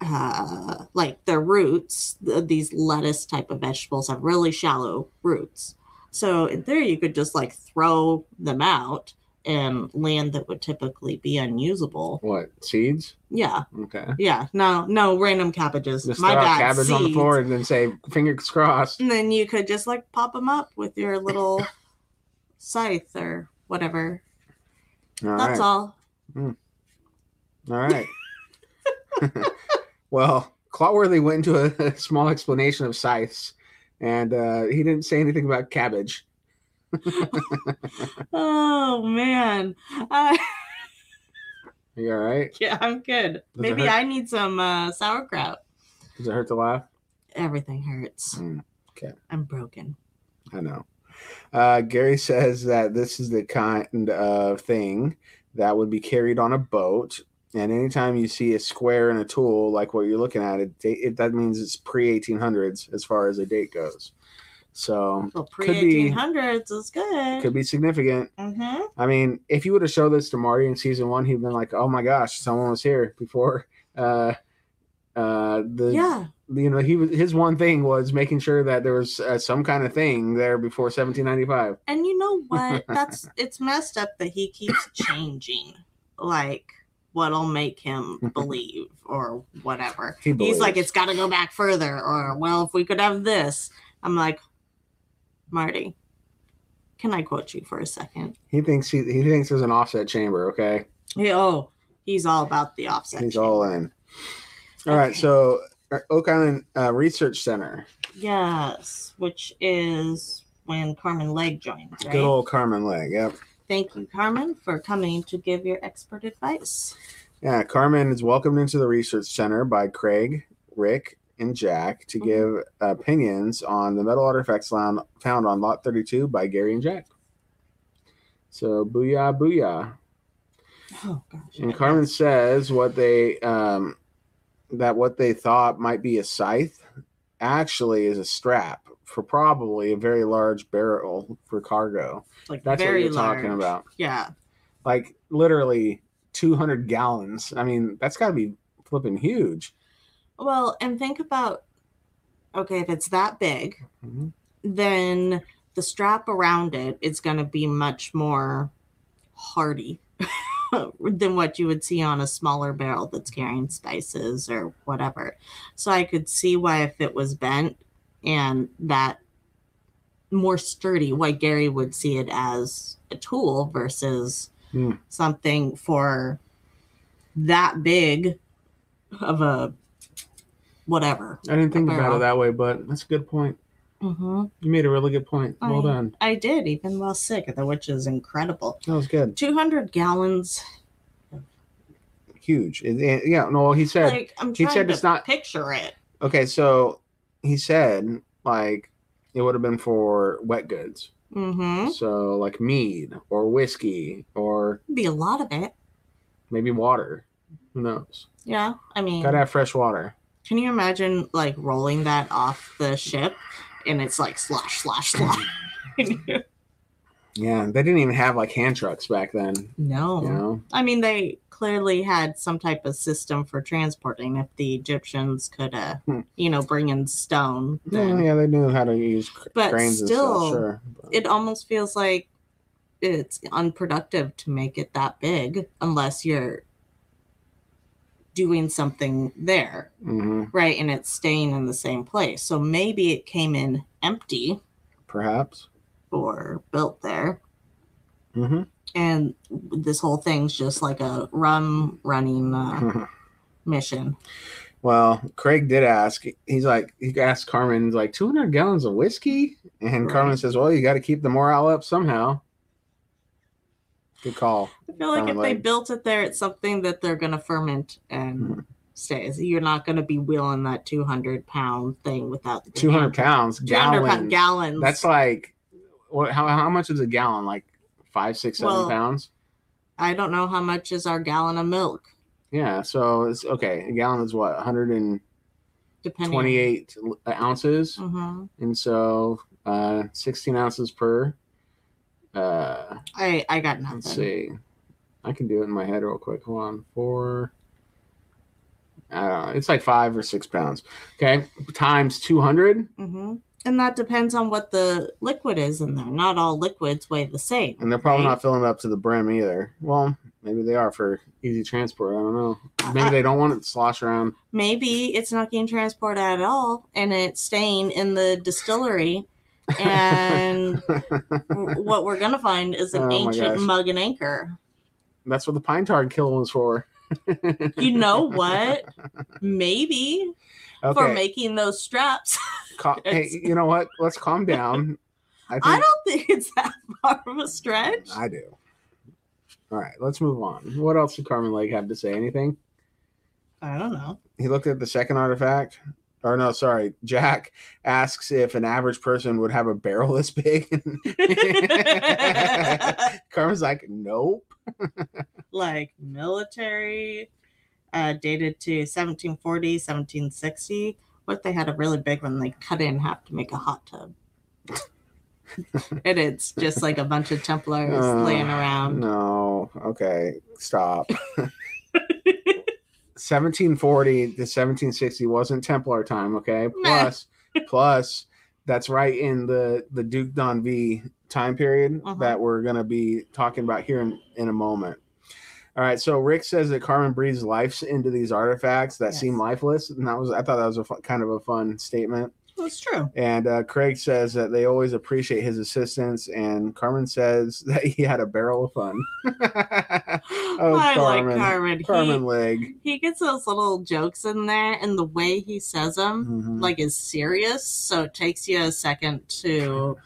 Speaker 2: uh, like their roots, th- these lettuce type of vegetables have really shallow roots. So in theory, you could just like throw them out in land that would typically be unusable.
Speaker 1: What seeds?
Speaker 2: Yeah,
Speaker 1: Okay.
Speaker 2: yeah. No, no random cabbages.
Speaker 1: Just
Speaker 2: My bad.
Speaker 1: cabbage on the floor and then say fingers crossed.
Speaker 2: And then you could just like pop them up with your little [laughs] scythe or whatever.
Speaker 1: All
Speaker 2: That's
Speaker 1: right.
Speaker 2: all.
Speaker 1: All right. [laughs] well, Clawworthy went into a, [laughs] a small explanation of scythes, and uh, he didn't say anything about cabbage. [laughs]
Speaker 2: Oh man. Uh,
Speaker 1: Are you all right? [laughs]
Speaker 2: yeah, I'm good.
Speaker 1: it
Speaker 2: Maybe? I need some uh, sauerkraut.
Speaker 1: Does it hurt to laugh?
Speaker 2: Everything hurts.
Speaker 1: Mm, okay.
Speaker 2: I'm broken.
Speaker 1: I know. Uh, Gary says that this is the kind of thing that would be carried on a boat. And anytime you see a square in a tool like what you're looking at, it, it that means it's pre 1800s as far as a date goes. So
Speaker 2: Well, pre
Speaker 1: Could be-
Speaker 2: 1800s is good.
Speaker 1: could be significant.
Speaker 2: hmm
Speaker 1: I mean, if you would have showed this to Marty in season one, he'd been like, "Oh my gosh, someone was here before." [laughs] Uh, uh, the
Speaker 2: Yeah.
Speaker 1: you know he was his one thing was making sure that there was uh, some kind of thing there before 1795.
Speaker 2: And you know [laughs] what? That's it's messed up that he keeps changing like what'll make him [laughs] believe or whatever.
Speaker 1: He
Speaker 2: He's like, it's got to go back further, or well, if we could have this. I'm like, Marty, can I quote you for a second?
Speaker 1: He thinks he, he thinks there's an offset chamber. Okay,
Speaker 2: He, oh, he's all about the offset.
Speaker 1: he's
Speaker 2: chamber.
Speaker 1: all in. All right,
Speaker 2: Okay.
Speaker 1: so uh, Oak Island uh, Research Center,
Speaker 2: Yes, which is when Carmen Legge joined. Right?
Speaker 1: good old Carmen Legge. Yep.
Speaker 2: Thank you, Carmen, for coming to give your expert advice.
Speaker 1: Yeah, Carmen is welcomed into the research center by Craig, Rick, and Jack to
Speaker 2: Mhm.
Speaker 1: give opinions on the metal artifacts found, found on Lot 32 by Gary and Jack. So, booyah, booyah.
Speaker 2: Oh gosh.
Speaker 1: And Carmen says what they um, that what they thought might be a scythe actually is a strap for probably a very large barrel for cargo.
Speaker 2: like
Speaker 1: That's
Speaker 2: very
Speaker 1: what you're talking
Speaker 2: large.
Speaker 1: about.
Speaker 2: Yeah.
Speaker 1: Like literally 200 gallons. I mean, that's got to be flipping huge.
Speaker 2: Well, and think about okay, if it's that big,
Speaker 1: Mhm.
Speaker 2: then the strap around it is going to be much more hardy than what you would see on a smaller barrel that's carrying spices or whatever. So I could see why if it was bent and that more sturdy, why Gary would see it as a tool versus
Speaker 1: Hmm.
Speaker 2: something for that big of a whatever.
Speaker 1: I didn't think about it that way, but that's a good point.
Speaker 2: Mm-hmm.
Speaker 1: You made a really good point. Well
Speaker 2: I-
Speaker 1: done.
Speaker 2: I did, even while sick, which is incredible.
Speaker 1: That was good.
Speaker 2: 200 gallons.
Speaker 1: Huge. Yeah, no, he said
Speaker 2: like, I'm
Speaker 1: he said
Speaker 2: to
Speaker 1: it's not-
Speaker 2: picture it.
Speaker 1: okay, so he said like it would have been for wet goods.
Speaker 2: Mm-hmm.
Speaker 1: So like mead or whiskey or
Speaker 2: Be a lot of it.
Speaker 1: maybe water. Who knows?
Speaker 2: Yeah. I mean,
Speaker 1: Gotta have fresh water.
Speaker 2: can you imagine like rolling that off the ship and it's like slosh, slosh, slosh?
Speaker 1: Yeah, they didn't even have like hand trucks back then.
Speaker 2: no.
Speaker 1: You know,
Speaker 2: I mean, they clearly had some type of system for transporting. If the Egyptians could, uh,
Speaker 1: Hmm.
Speaker 2: you know, bring in stone,
Speaker 1: yeah,
Speaker 2: then
Speaker 1: yeah, they knew how to use cr-
Speaker 2: But
Speaker 1: cranes and
Speaker 2: still,
Speaker 1: stuff. Sure, But-
Speaker 2: it almost feels like it's unproductive to make it that big unless you're doing something there,
Speaker 1: Mhm,
Speaker 2: right? And it's staying in the same place. So maybe it came in empty
Speaker 1: perhaps.
Speaker 2: or built there.
Speaker 1: hmm
Speaker 2: And this whole thing's just like a rum running uh, [laughs] mission.
Speaker 1: Well, Craig did ask. He's like, he asked Carmen, like, 200 gallons of whiskey? And Carmen says, well, you got to keep the morale up somehow. Good call.
Speaker 2: I feel like if they built it there, it's something that they're going to ferment and stays. You're not going to be wheeling that 200 pound thing without the
Speaker 1: 200
Speaker 2: hand-
Speaker 1: pounds
Speaker 2: 200
Speaker 1: gallons.
Speaker 2: pound gallons.
Speaker 1: That's like what? How, how much is a gallon? Like five, six, seven
Speaker 2: Well,
Speaker 1: pounds.
Speaker 2: I don't know how much is our gallon of milk,
Speaker 1: Yeah. So it's okay. A gallon is what 128
Speaker 2: depending.
Speaker 1: ounces,
Speaker 2: hmm
Speaker 1: and so uh, 16 ounces per. Uh,
Speaker 2: I I got nothing.
Speaker 1: let's see. I can do it in my head real quick. Hold on. Four. I don't know. It's like five or six pounds. Okay. Times 200.
Speaker 2: hmm And that depends on what the liquid is in there. Not all liquids weigh the same.
Speaker 1: And they're probably
Speaker 2: right?
Speaker 1: not filling up to the brim either. Well, maybe they are for easy transport. I don't know. Maybe
Speaker 2: Uh,
Speaker 1: they don't want it to slosh around.
Speaker 2: Maybe it's not getting transported at all, and it's staying in the distillery. And [laughs] what we're gonna find is an
Speaker 1: Oh
Speaker 2: ancient
Speaker 1: gosh.
Speaker 2: mug and anchor.
Speaker 1: That's what the pine tar kiln was for. [laughs]
Speaker 2: You know what? [laughs] Maybe for making those straps.
Speaker 1: Cal- hey, you know what? Let's calm down. I, think,
Speaker 2: I don't think it's that far of a stretch.
Speaker 1: I do. All right, let's move on. What else did Carmen Legge have to say? Anything?
Speaker 2: I don't know.
Speaker 1: He looked at the second artifact. Or no, sorry. Jack asks if an average person would have a barrel this big. [laughs] Carmen's like, nope. [laughs]
Speaker 2: like military, uh, dated to 1740, 1760. What if they had a really big one they cut it in half to make a hot tub? [laughs] and it's just like a bunch of Templars
Speaker 1: Uh,
Speaker 2: laying around.
Speaker 1: No. Okay. Stop. 1740 to 1760 wasn't Templar time. Okay. Plus, plus, that's right in the the Duke d'Anville time period
Speaker 2: Uh-huh.
Speaker 1: that we're gonna be talking about here in, in a moment. All right. So Rick says that Carmen breathes life into these artifacts that
Speaker 2: Yes.
Speaker 1: seem lifeless, and that was I thought that was a kind of a fun statement.
Speaker 2: That's true.
Speaker 1: And uh, Craig says that they always appreciate his assistance, and Carmen says [laughs] that he had a barrel of fun. [laughs] oh,
Speaker 2: I
Speaker 1: Carmen,
Speaker 2: like Carmen.
Speaker 1: Carmen
Speaker 2: He,
Speaker 1: leg.
Speaker 2: he gets those little jokes in there, and the way he says them,
Speaker 1: Mhm.
Speaker 2: like, is serious. So it takes you a second to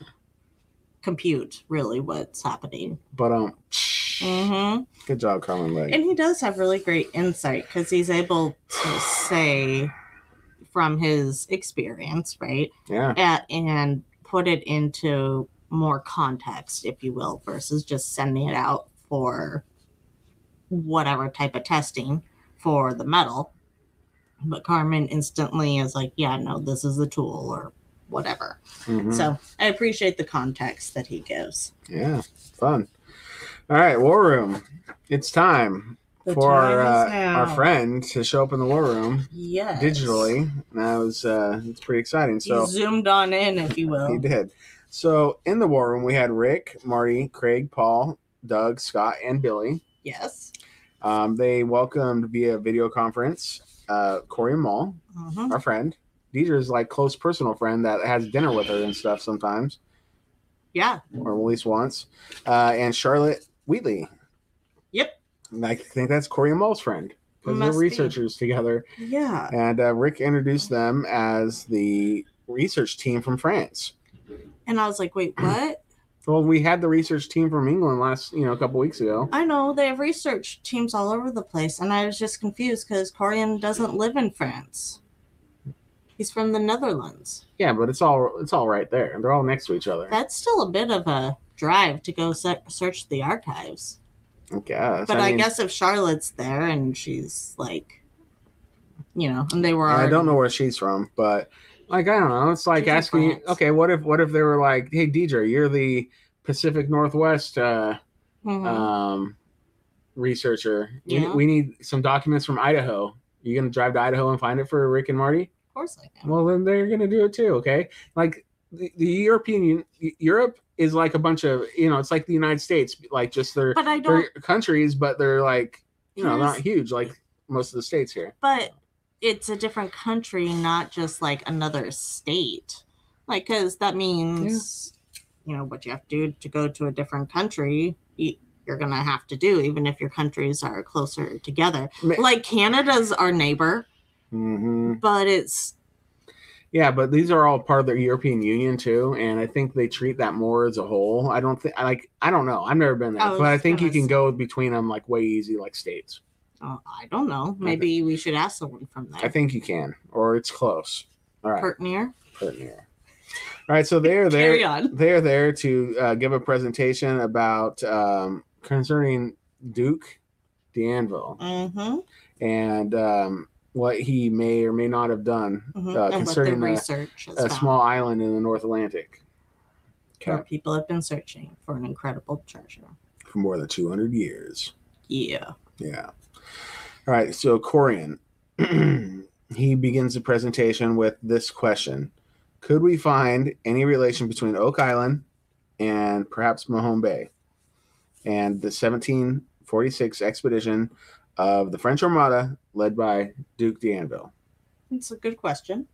Speaker 2: compute really what's happening.
Speaker 1: but um,
Speaker 2: hmm
Speaker 1: good job, Carmen Legge.
Speaker 2: And he does have really great insight because he's able to say from his experience, right?
Speaker 1: yeah,
Speaker 2: At, and put it into more context, if you will, versus just sending it out for whatever type of testing for the metal. But Carmen instantly is like, yeah, no, this is the tool or whatever.
Speaker 1: Mhm.
Speaker 2: So I appreciate the context that he gives.
Speaker 1: yeah, fun. All right, war room. It's time
Speaker 2: The
Speaker 1: for our uh, our friend to show up in the war room
Speaker 2: yes.
Speaker 1: digitally. And that was uh, it's pretty exciting. So
Speaker 2: he zoomed on in, if you will.
Speaker 1: He did. So in the war room, we had Rick, Marty, Craig, Paul, Doug, Scott, and Billy.
Speaker 2: Yes.
Speaker 1: Um, they welcomed via video conference uh, Corjan Mol,
Speaker 2: Mhm.
Speaker 1: our friend. Deidre's like close personal friend that has dinner with her and stuff sometimes,
Speaker 2: Yeah.
Speaker 1: or at least once. Uh, and Charlotte Wheatley. I think that's Corjan Mol's friend because they're
Speaker 2: Must be.
Speaker 1: researchers together.
Speaker 2: Yeah.
Speaker 1: And uh, Rick introduced them as the research team from France.
Speaker 2: And I was like, wait, [clears throat] what?
Speaker 1: Well, we had the research team from England last, you know, a couple weeks ago.
Speaker 2: I know they have research teams all over the place, and I was just confused because Corjan doesn't live in France. He's from the Netherlands.
Speaker 1: Yeah, but it's all it's all right there. They're all next to each other.
Speaker 2: That's still a bit of a drive to go se- search the archives.
Speaker 1: I guess.
Speaker 2: But I,
Speaker 1: mean,
Speaker 2: guess if Charlotte's there and she's like, you know, and they were.
Speaker 1: I don't know where she's from, but like I don't know. It's like
Speaker 2: She's
Speaker 1: asking, okay, what if what if they were like, hey, Deidre, you're the Pacific Northwest uh,
Speaker 2: Mhm.
Speaker 1: um, researcher. We-
Speaker 2: Yeah.
Speaker 1: We need some documents from Idaho. You gonna drive to Idaho and find it for Rick and Marty?
Speaker 2: of course I can.
Speaker 1: Well, then they're gonna do it too. Okay, like the, the European Europe is like a bunch of you know, it's like the United States, like just their
Speaker 2: But I don't.
Speaker 1: they're countries, but they're like you know not huge like most of the states here.
Speaker 2: but it's a different country, not just like another state. Like, because that means, you know, what you have to do to go to a different country, you, you're going to have to do, even if your countries are closer together.
Speaker 1: Ma-
Speaker 2: Like, Canada's our neighbor,
Speaker 1: hmm
Speaker 2: but it's,
Speaker 1: Yeah, but these are all part of the European Union too, and I think they treat that more as a whole. I don't think I like I don't know. I've never been there,
Speaker 2: was
Speaker 1: but I think you can go between them like way easy, like states.
Speaker 2: Oh, I don't know. Maybe we should ask someone from there.
Speaker 1: I think you can, or it's close. All right,
Speaker 2: Pertinier.
Speaker 1: Pertinier. All right, so they're [laughs] there.
Speaker 2: Carry on.
Speaker 1: They're there to uh, give a presentation about um, concerning Duke D'Anville
Speaker 2: Mm-hmm.
Speaker 1: and um, what he may or may not have done
Speaker 2: hmm
Speaker 1: uh, concerning a, a small island in the North Atlantic.
Speaker 2: where people have been searching for an incredible treasure.
Speaker 1: for more than 200 years.
Speaker 2: Yeah.
Speaker 1: Yeah. All right. So Corjan, [clears throat] he begins the presentation with this question: Could we find any relation between Oak Island and perhaps Mahone Bay and the 1746 expedition of the French Armada led by Duke d'Anville?
Speaker 2: It's a good question.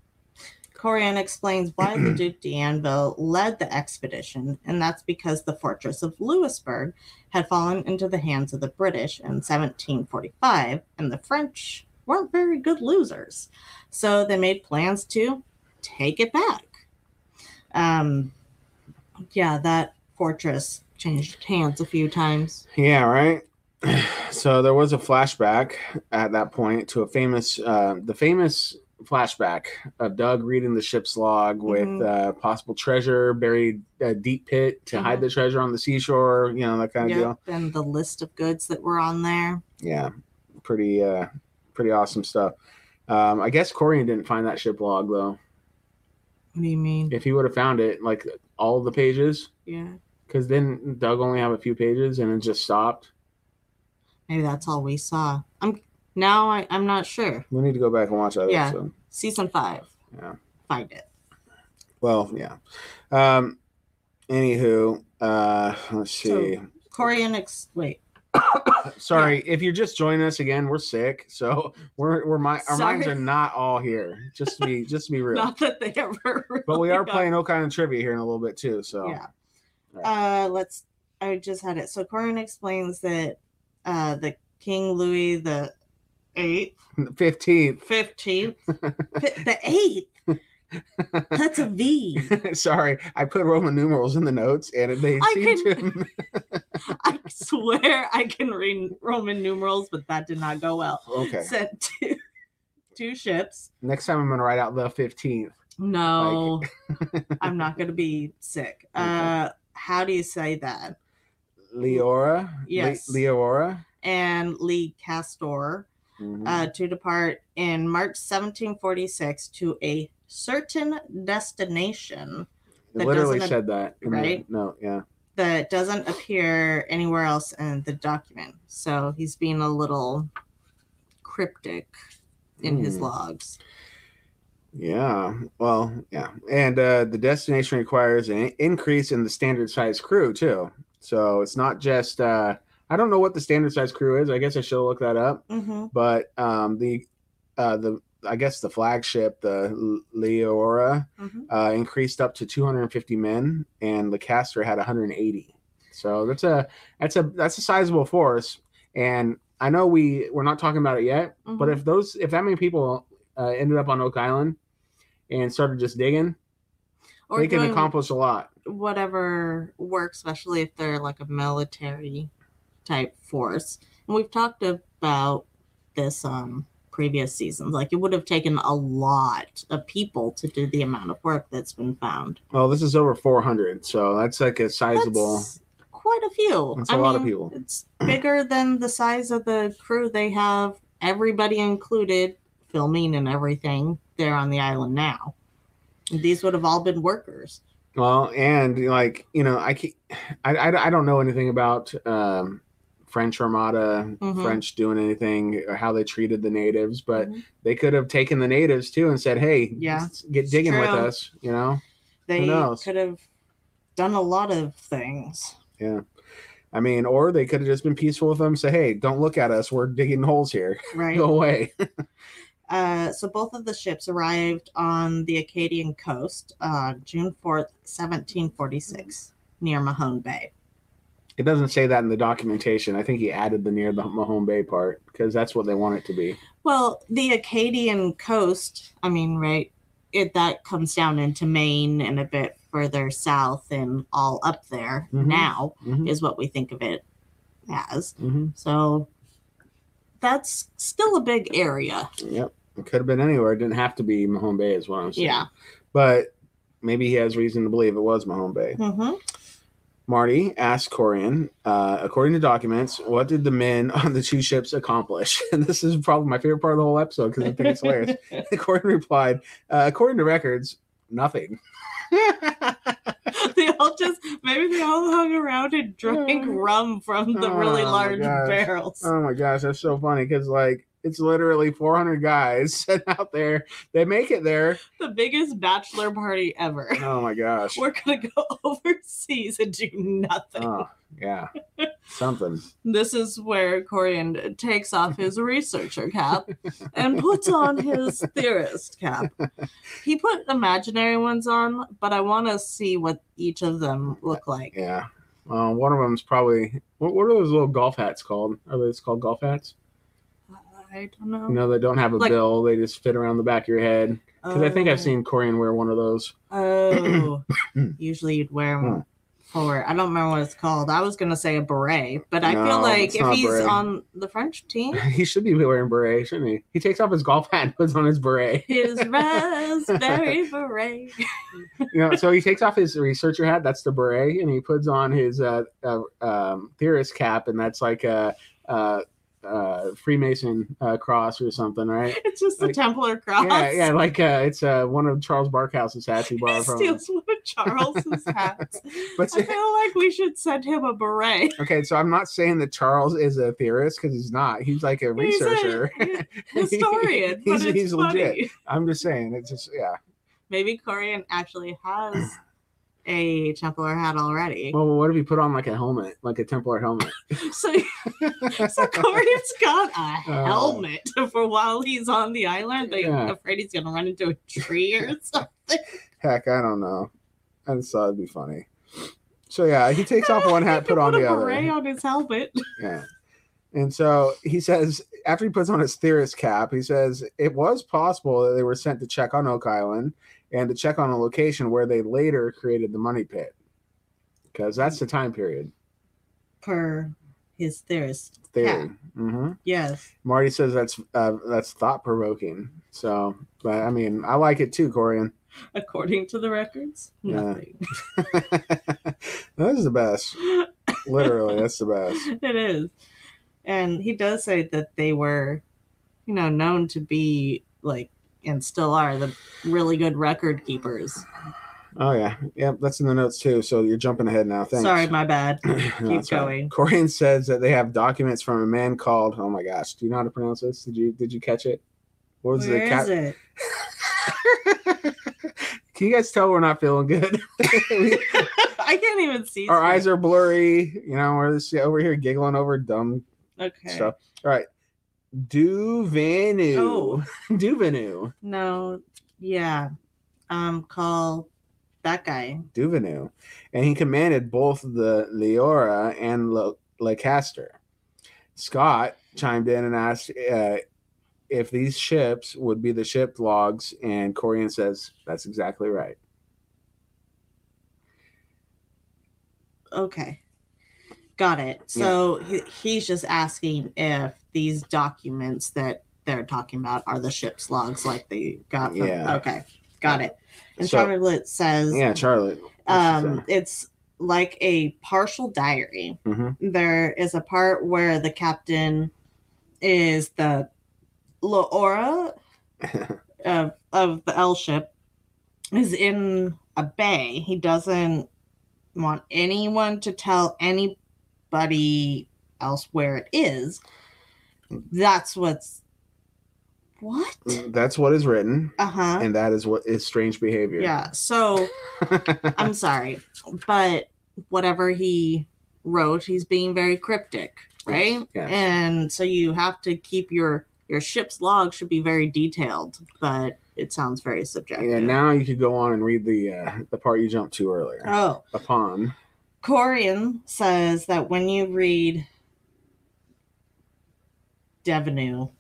Speaker 2: Corjan explains why the [clears throat] Duke d'Anville led the expedition, and that's because the fortress of Louisbourg had fallen into the hands of the British in 1745, and the French weren't very good losers. So they made plans to take it back. Um, yeah, that fortress changed hands a few times.
Speaker 1: Yeah, right. [clears throat] So there was a flashback at that point to a famous, uh, the famous flashback of Doug reading the ship's log with
Speaker 2: Mhm.
Speaker 1: uh, possible treasure buried a deep pit to hide
Speaker 2: Mhm.
Speaker 1: the treasure on the seashore. You know that kind of deal.
Speaker 2: And the list of goods that were on there.
Speaker 1: Yeah, pretty, uh, pretty awesome stuff. Um, I guess Corjan didn't find that ship log though.
Speaker 2: What do you mean?
Speaker 1: If he would have found it, like all the pages,
Speaker 2: Yeah,
Speaker 1: because then Doug only have a few pages and it just stopped.
Speaker 2: Maybe that's all we saw. I'm now. I, I'm not sure.
Speaker 1: We need to go back and watch that
Speaker 2: Yeah.
Speaker 1: episode.
Speaker 2: Season five.
Speaker 1: Yeah.
Speaker 2: Find it.
Speaker 1: Well, yeah. Um, anywho, uh, let's see.
Speaker 2: So, Corjan ex- wait. [coughs]
Speaker 1: Sorry if you're just joining us again. We're sick, so we're we're my our minds are not all here. Just to be just to be [laughs] real.
Speaker 2: Not that they ever.
Speaker 1: but we are
Speaker 2: got-
Speaker 1: playing Oak Island trivia here in a little bit too. So
Speaker 2: Yeah.
Speaker 1: Right.
Speaker 2: Uh, let's. I just had it. So Corjan explains that uh, the King Louis the Eighth,
Speaker 1: fifteenth.
Speaker 2: fifteenth, [laughs] the eighth. That's a V. [laughs]
Speaker 1: Sorry, I put Roman numerals in the notes, and they
Speaker 2: I
Speaker 1: seem
Speaker 2: can-
Speaker 1: to. [laughs]
Speaker 2: I swear I can read Roman numerals, but that did not go well.
Speaker 1: okay,
Speaker 2: Sent two, two ships.
Speaker 1: next time I'm gonna write out the fifteenth.
Speaker 2: No, I'm not going to be sick. Uh, how do you say that?
Speaker 1: Leora. Le-
Speaker 2: Yes.
Speaker 1: Leora.
Speaker 2: And Lee Castor
Speaker 1: Mhm.
Speaker 2: uh, to depart in March 1746 to a certain destination
Speaker 1: It
Speaker 2: that
Speaker 1: literally
Speaker 2: doesn't-
Speaker 1: said that. in the
Speaker 2: right?
Speaker 1: note, yeah.
Speaker 2: that doesn't appear anywhere else in the document. So he's being a little cryptic in his
Speaker 1: Mm.
Speaker 2: logs.
Speaker 1: Yeah. Well, yeah. And uh, the destination requires an increase in the standard size crew too. So it's not just uh, I don't know what the standard size crew is. I guess I should look that up.
Speaker 2: Mm-hmm.
Speaker 1: But um, the uh, the I guess the flagship, the Leora,
Speaker 2: Mm-hmm.
Speaker 1: uh, increased up to 250 men, and the Castor had 180. So that's a that's a that's a sizable force. And I know we we're not talking about it yet, but
Speaker 2: Mhm.
Speaker 1: if those if that many people uh, ended up on Oak Island and started just digging,
Speaker 2: Or
Speaker 1: they can accomplish a lot.
Speaker 2: Whatever work, especially if they're like a military type force. And we've talked about this um previous seasons. Like it would have taken a lot of people to do the amount of work that's been found.
Speaker 1: Well, this is over 400, so that's like a sizable.
Speaker 2: That's quite a few.
Speaker 1: That's a lot of people.
Speaker 2: It's bigger than the size of the crew they have, everybody included, filming and everything there on the island now. These would have all been workers.
Speaker 1: Well, and like you know, I keep, I, I, I don't know anything about um, French Armada,
Speaker 2: Mhm.
Speaker 1: French doing anything, or how they treated the natives, but
Speaker 2: Mhm.
Speaker 1: they could have taken the natives too and said, "Hey,
Speaker 2: Yeah,
Speaker 1: get digging with us," you know.
Speaker 2: They could have done a lot of things. Yeah.
Speaker 1: I mean, or they could have just been peaceful with them, say, "Hey, don't look at us. We're digging holes here. [laughs]
Speaker 2: Right.
Speaker 1: Go away." [laughs]
Speaker 2: Uh, so both of the ships arrived on the Acadian coast on June 4th, 1746, near Mahone Bay.
Speaker 1: it doesn't say that in the documentation. I think he added the near the Mahone Bay part because that's what they want it to be.
Speaker 2: Well, the Acadian coast, I mean, right, it that comes down into Maine and a bit further south and all up there
Speaker 1: Mhm.
Speaker 2: now
Speaker 1: Mhm,
Speaker 2: is what we think of it as.
Speaker 1: mhm.
Speaker 2: So that's still a big area.
Speaker 1: Yep. It could have been anywhere. It didn't have to be Mahone Bay, is what I'm saying.
Speaker 2: Yeah.
Speaker 1: But maybe he has reason to believe it was Mahone Bay.
Speaker 2: hmm
Speaker 1: Marty asked Corjan, uh, according to documents, what did the men [laughs] on the two ships accomplish? [laughs] And this is probably my favorite part of the whole episode because I think it's hilarious. [laughs] Corjan replied, uh, according to records, nothing. [laughs]
Speaker 2: they all just maybe they all hung around and drank mm. rum from the really
Speaker 1: Oh,
Speaker 2: large barrels.
Speaker 1: Oh my gosh, that's so funny because like it's literally 400 guys [laughs] out there. They make it there.
Speaker 2: the biggest bachelor party ever.
Speaker 1: Oh my gosh. [laughs]
Speaker 2: We're gonna go [laughs] overseas and do nothing.
Speaker 1: Oh yeah, something.
Speaker 2: This is where Corjan takes off his researcher cap and puts on his theorist cap. He put imaginary ones on, but I want to see what each of them look like.
Speaker 1: Yeah. Uh, one of them's probably what, what are those little golf hats called? Are they called golf hats?
Speaker 2: I don't know.
Speaker 1: You know, they don't have a
Speaker 2: Like-
Speaker 1: bill. They just fit around the back of your head. Because I think I've
Speaker 2: Oh.
Speaker 1: seen Corjan wear one of those.
Speaker 2: Oh, [clears throat] usually you'd wear
Speaker 1: Hmm.
Speaker 2: them for. I don't remember what it's called. I was gonna say a beret, but I
Speaker 1: No,
Speaker 2: feel like if
Speaker 1: not
Speaker 2: he's
Speaker 1: beret.
Speaker 2: on the French team, [laughs]
Speaker 1: he should be wearing beret, shouldn't he? He takes off his golf hat and puts on his beret.
Speaker 2: his [laughs] raspberry beret.
Speaker 1: you know, so he takes off his researcher hat, that's the beret, and he puts on his uh, uh um theorist cap, and that's like a uh uh Freemason uh, cross or something, right? [laughs]
Speaker 2: It's just a Templar cross.
Speaker 1: Yeah, yeah, like uh it's uh one of Charles Barkhouse's hats he borrowed from.
Speaker 2: steals one of Charles's [laughs] hats.
Speaker 1: But
Speaker 2: I feel like we should send him a beret. [laughs]
Speaker 1: okay, so I'm not saying that Charles is a theorist because he's not. He's like a
Speaker 2: He's a
Speaker 1: researcher.
Speaker 2: historian, but
Speaker 1: He's-
Speaker 2: it's
Speaker 1: he's
Speaker 2: funny.
Speaker 1: legit. I'm just saying, it's just yeah.
Speaker 2: Maybe Corjan actually has a Templar hat already.
Speaker 1: Well, what if he put on like a helmet, like a Templar helmet? [laughs]
Speaker 2: So, so Corjan's got a [laughs]
Speaker 1: Oh.
Speaker 2: helmet for while he's on the island. They're
Speaker 1: Yeah.
Speaker 2: afraid he's gonna run into a tree or [laughs] something.
Speaker 1: Heck, I don't know. Just thought it'd be funny. So yeah, he takes off one hat, put on the other.
Speaker 2: on his helmet.
Speaker 1: Yeah. And so he says, after he puts on his theorist cap, he says it was possible that they were sent to check on Oak Island and to check on a location where they later created the money pit. Because that's the time period
Speaker 2: Per his theorist.
Speaker 1: theory. hmm
Speaker 2: Yes.
Speaker 1: Marty says that's uh, that's thought provoking. So, but I mean, I like it too, Corjan.
Speaker 2: According to the records,
Speaker 1: Yeah. [laughs] that is the best. Literally, that's the best. [laughs]
Speaker 2: it is. And he does say that they were, you know, known to be like and still are the really good record keepers.
Speaker 1: Oh yeah, yeah, That's in the notes too. So you're jumping ahead now. Thanks.
Speaker 2: Sorry, my bad. [clears throat]
Speaker 1: No,
Speaker 2: Keep
Speaker 1: all right.
Speaker 2: going.
Speaker 1: Corjan says that they have documents from a man called. Oh my gosh, do you know how to pronounce this? Did you did you catch it? What was
Speaker 2: Where
Speaker 1: the
Speaker 2: is it? [laughs]
Speaker 1: Can you guys tell we're not feeling good? [laughs]
Speaker 2: I can't even see.
Speaker 1: Our eyes are blurry. You know, we're just over here giggling over dumb
Speaker 2: okay.
Speaker 1: stuff. All right. Duvenu.
Speaker 2: Oh. [laughs]
Speaker 1: Duvenu.
Speaker 2: No, yeah. Um, call that guy.
Speaker 1: Duvenu. And he commanded both the Leora and Le- Leicester. Scott chimed in and asked uh, if these ships would be the ship logs, and Corjan says that's exactly right.
Speaker 2: Okay, got it. So he, he's just asking if these documents that they're talking about are the ship's logs, like they got. From,
Speaker 1: Yeah.
Speaker 2: Okay, got it. And
Speaker 1: So-
Speaker 2: Charlotte says,
Speaker 1: Yeah, Charlotte.
Speaker 2: um, it's like a partial diary.
Speaker 1: hmm
Speaker 2: There is a part where the captain is the Laura [laughs] of of the L ship is in a bay. He doesn't want anyone to tell anybody else where it is. That's what's what?
Speaker 1: That's what is written,
Speaker 2: Uh huh.
Speaker 1: and that is what is strange behavior.
Speaker 2: Yeah. So [laughs] I'm sorry, but whatever he wrote, he's being very cryptic, right?
Speaker 1: Yes.
Speaker 2: And so you have to keep your your ship's log should be very detailed, but it sounds very subjective.
Speaker 1: yeah. Now you could go on and read the uh, the part you jumped to earlier.
Speaker 2: oh,
Speaker 1: Upon.
Speaker 2: Corjan says that when you read Devenu,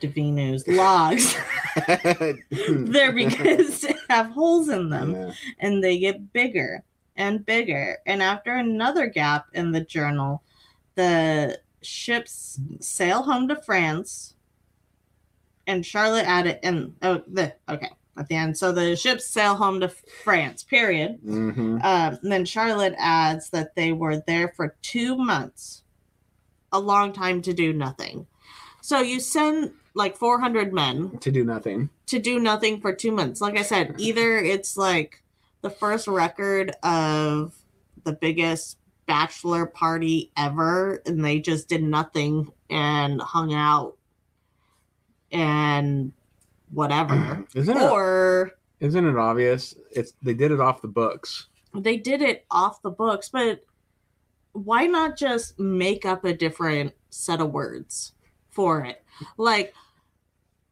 Speaker 2: Devenu's logs, [laughs] they're [laughs] begins to have holes in them.
Speaker 1: Yeah.
Speaker 2: and they get bigger and bigger. And after another gap in the journal, the ships sail home to France, and Charlotte added, and oh, the okay at the end. So the ships sail home to France. Period.
Speaker 1: hmm
Speaker 2: Um, and then Charlotte adds that they were there for two months, a long time to do nothing. So you send like 400 men
Speaker 1: To do nothing.
Speaker 2: to do nothing for two months. Like I said, either it's like the first record of the biggest bachelor party ever, and they just did nothing and hung out and whatever, [clears throat]
Speaker 1: Isn't it?
Speaker 2: or
Speaker 1: Isn't it obvious? It's they did it off the books.
Speaker 2: they did it off the books, but why not just make up a different set of words for it? Like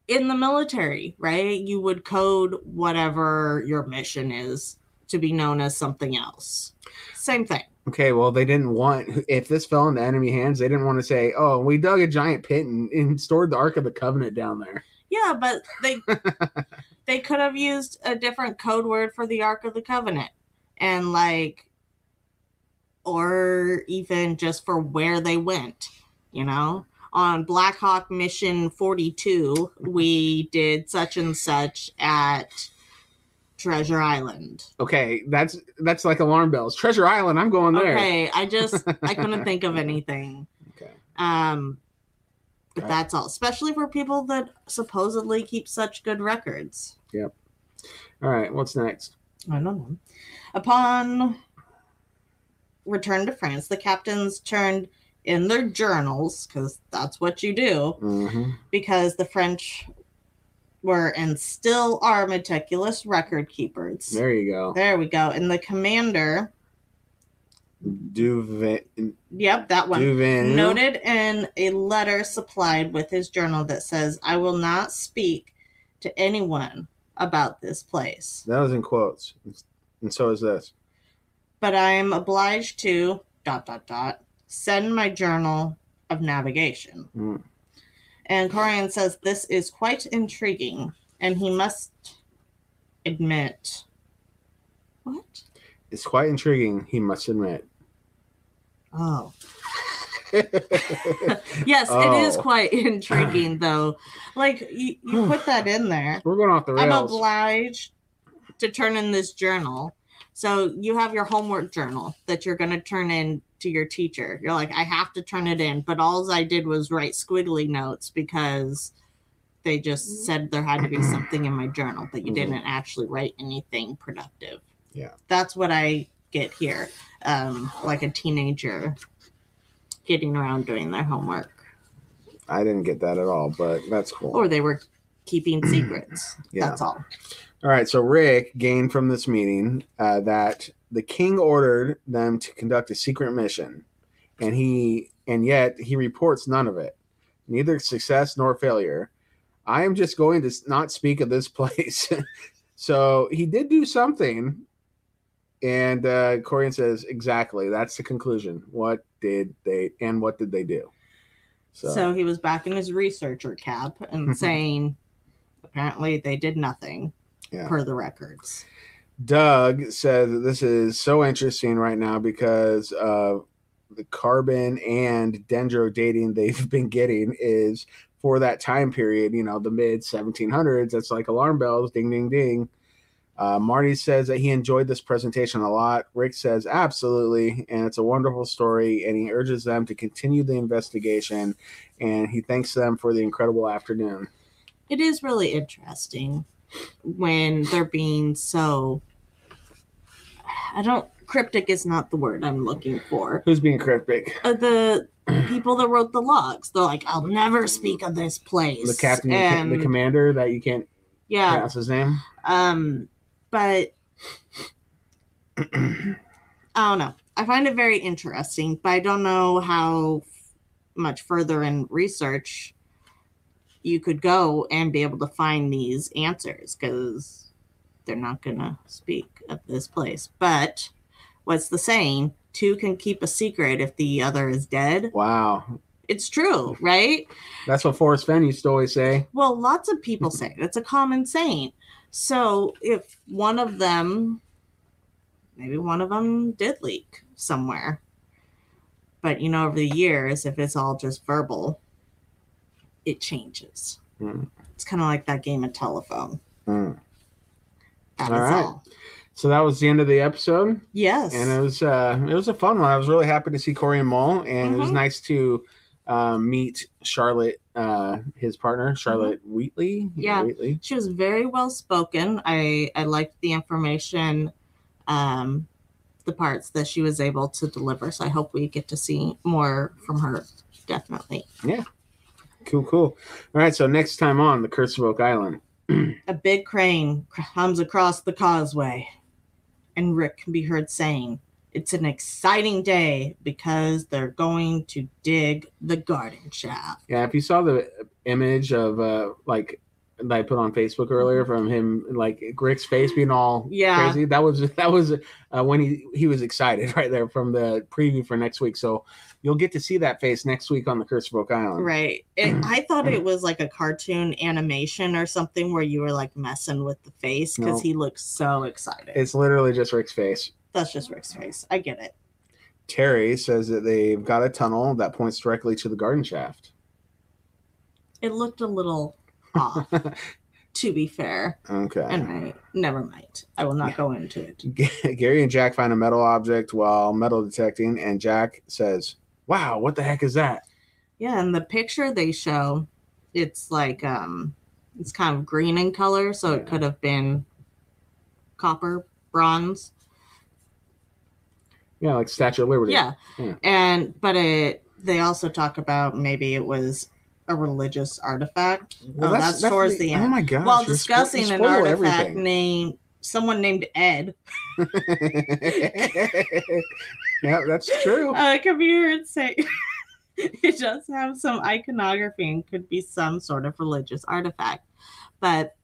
Speaker 2: in the military, right? You would code whatever your mission is to be known as something else. Same thing.
Speaker 1: Okay, well, they didn't want if this fell into enemy hands, they didn't want to say, "Oh, we dug a giant pit and, and stored the Ark of the Covenant down there."
Speaker 2: Yeah, but they [laughs] they could have used a different code word for the Ark of the Covenant. And like or even just for where they went, you know? On Black Hawk Mission 42, we did such and such at Treasure Island.
Speaker 1: Okay, that's that's like alarm bells. Treasure Island, I'm going there.
Speaker 2: Okay, I just I couldn't think of [laughs] anything.
Speaker 1: Okay.
Speaker 2: Um but
Speaker 1: Okay.
Speaker 2: that's all, especially for people that supposedly keep such good records. Yep.
Speaker 1: All right, what's next?
Speaker 2: I don't know. Upon return to France, the captains turned in their journals, because that's what you do,
Speaker 1: hmm
Speaker 2: because the French were and still are meticulous record keepers.
Speaker 1: There you go.
Speaker 2: There we go. And the commander,
Speaker 1: Duvin.
Speaker 2: yep, that one.
Speaker 1: Duvin.
Speaker 2: noted in a letter supplied with his journal that says, I will not speak to anyone about this place,
Speaker 1: That was in quotes, and so is this.
Speaker 2: but I am obliged to dot dot dot send my journal of navigation.
Speaker 1: Mm.
Speaker 2: And Corjan says this is quite intriguing, and he must admit what?
Speaker 1: It's quite intriguing, he must admit.
Speaker 2: Oh. [laughs] Yes, it is
Speaker 1: Oh.
Speaker 2: quite intriguing [laughs] though. Like you, you put that in there.
Speaker 1: We're going off the rails.
Speaker 2: I'm obliged to turn in this journal. So you have your homework journal that you're going to turn in to your teacher. You're like, I have to turn it in, but all I did was write squiggly notes because they just said there had to be something in my journal, but you
Speaker 1: Mhm.
Speaker 2: didn't actually write anything productive.
Speaker 1: Yeah.
Speaker 2: That's what I get here. Um, like a teenager getting around doing their homework.
Speaker 1: I didn't get that at all, but that's cool.
Speaker 2: Or they were keeping [clears throat] secrets.
Speaker 1: Yeah.
Speaker 2: That's all.
Speaker 1: All right, so Rick gained from this meeting uh, that the king ordered them to conduct a secret mission, and he and yet he reports none of it, neither success nor failure. I am just going to not speak of this [laughs] place. so he did do something, and uh, Corjan says exactly that's the conclusion. What did they and what did they do?
Speaker 2: So. he was back in his researcher cap and [laughs] saying, apparently they did nothing
Speaker 1: Yeah.
Speaker 2: per the records.
Speaker 1: Doug said that this is so interesting right now because of the carbon and dendro dating they've [laughs] been getting is for that time period, you know, the mid 1700s. That's like alarm bells, ding, ding, ding. Uh, Marty says that he enjoyed this presentation a lot. Rick says absolutely, and it's a wonderful story. And he urges them to continue the investigation, and he thanks them for the incredible afternoon.
Speaker 2: It is really interesting when they're being so. I don't. Cryptic is not the word I'm looking for.
Speaker 1: Who's being cryptic?
Speaker 2: Uh, the people that wrote the logs, they're like, I'll never speak of this place.
Speaker 1: The captain,
Speaker 2: and,
Speaker 1: the commander that you can't
Speaker 2: yeah,
Speaker 1: pronounce his name.
Speaker 2: Um, but [clears throat] I don't know. I find it very interesting, but I don't know how much further in research you could go and be able to find these answers because they're not going to speak of this place. But what's the saying? Two can keep a secret if the other is dead.
Speaker 1: Wow.
Speaker 2: It's true, right?
Speaker 1: That's what Forrest Fenn used to always say.
Speaker 2: Well, lots of people say it. It's a common saying. So if one of them, maybe one of them did leak somewhere, But you know, over the years, if it's all just verbal, it changes.
Speaker 1: Mm.
Speaker 2: It's kind of like that game of telephone.
Speaker 1: Mm.
Speaker 2: That is
Speaker 1: All right.
Speaker 2: all.
Speaker 1: So that was the end of the episode.
Speaker 2: Yes.
Speaker 1: and it was uh it was a fun one. I was really happy to see Corjan Mol, and it was
Speaker 2: Mhm.
Speaker 1: nice to um, meet Charlotte, uh, his partner, Charlotte Wheatley.
Speaker 2: Mm-hmm. Yeah.
Speaker 1: Wheatley.
Speaker 2: she was very well spoken. I I liked the information, um, the parts that she was able to deliver. So I hope we get to see more from her. Definitely. Yeah.
Speaker 1: Cool, cool. All right, so next time on the Curse of Oak Island.
Speaker 2: A big crane comes across the causeway, and Rick can be heard saying, It's an exciting day because they're going to dig the garden shaft.
Speaker 1: Yeah, if you saw the image of uh like that I put on Facebook earlier from him, like Rick's face being all
Speaker 2: Yeah.
Speaker 1: crazy. That was that was uh, when he he was excited [laughs] right there from the preview for next week. So you'll get to see that face next week on the Curse of Oak Island.
Speaker 2: Right. It, [clears throat] I thought it was like a cartoon animation or something where you were like messing with the face because
Speaker 1: No.
Speaker 2: he looks so excited.
Speaker 1: It's literally just Rick's face.
Speaker 2: That's just Rick's face. I get it.
Speaker 1: Terry says that they've got a tunnel that points directly to the garden shaft.
Speaker 2: It looked a little [laughs] off, to be fair.
Speaker 1: Okay.
Speaker 2: Anyway, never mind. I will not
Speaker 1: Yeah.
Speaker 2: go into it.
Speaker 1: Gary and Jack find a metal object while metal detecting, and Jack says, Wow, what the heck is that?
Speaker 2: Yeah, and the picture they show, it's like um it's kind of green in color, so it could have been copper, bronze.
Speaker 1: Yeah, like Statue of Liberty.
Speaker 2: Yeah.
Speaker 1: Yeah.
Speaker 2: And but it they also talk about maybe it was a religious artifact.
Speaker 1: Well,
Speaker 2: Oh, that's towards the
Speaker 1: Oh
Speaker 2: end.
Speaker 1: my god.
Speaker 2: While discussing an artifact
Speaker 1: Everything.
Speaker 2: named someone named Ed, [laughs] [laughs]
Speaker 1: yeah, that's true.
Speaker 2: uh, could be heard say [laughs] it does have some iconography and could be some sort of religious artifact. But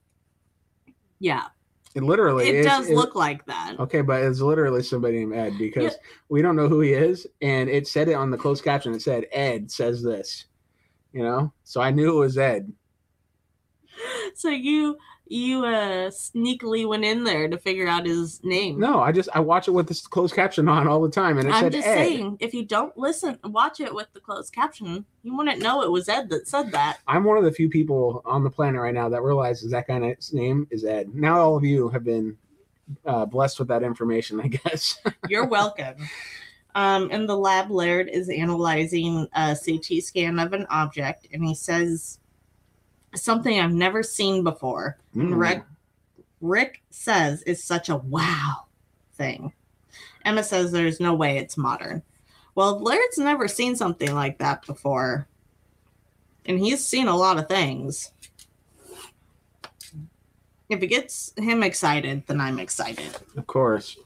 Speaker 2: yeah,
Speaker 1: It literally
Speaker 2: it does
Speaker 1: it-
Speaker 2: look like that.
Speaker 1: Okay, but it's literally somebody named Ed because
Speaker 2: Yeah.
Speaker 1: we don't know who he is, and it said it on the closed caption. It said Ed says this, you know. So I knew it was Ed.
Speaker 2: So you you uh sneakily went in there to figure out his name.
Speaker 1: No, I just I watch it with this closed caption on all the time, and it
Speaker 2: I'm
Speaker 1: said
Speaker 2: just
Speaker 1: Ed.
Speaker 2: saying, if you don't listen, watch it with the closed caption, you wouldn't know it was Ed that said that.
Speaker 1: I'm one of the few people on the planet right now that realizes that guy's name is Ed. Now all of you have been uh, blessed with that information, I [laughs] guess.
Speaker 2: You're welcome. Um, in the lab, Laird is analyzing a CT scan of an object, and he says something I've never seen before. And
Speaker 1: Mm.
Speaker 2: Rick, Rick says it's such a wow thing. Emma says there's no way it's modern. Well, Laird's never seen something like that before, and he's seen a lot of things. If it gets him excited, then I'm excited.
Speaker 1: Of course.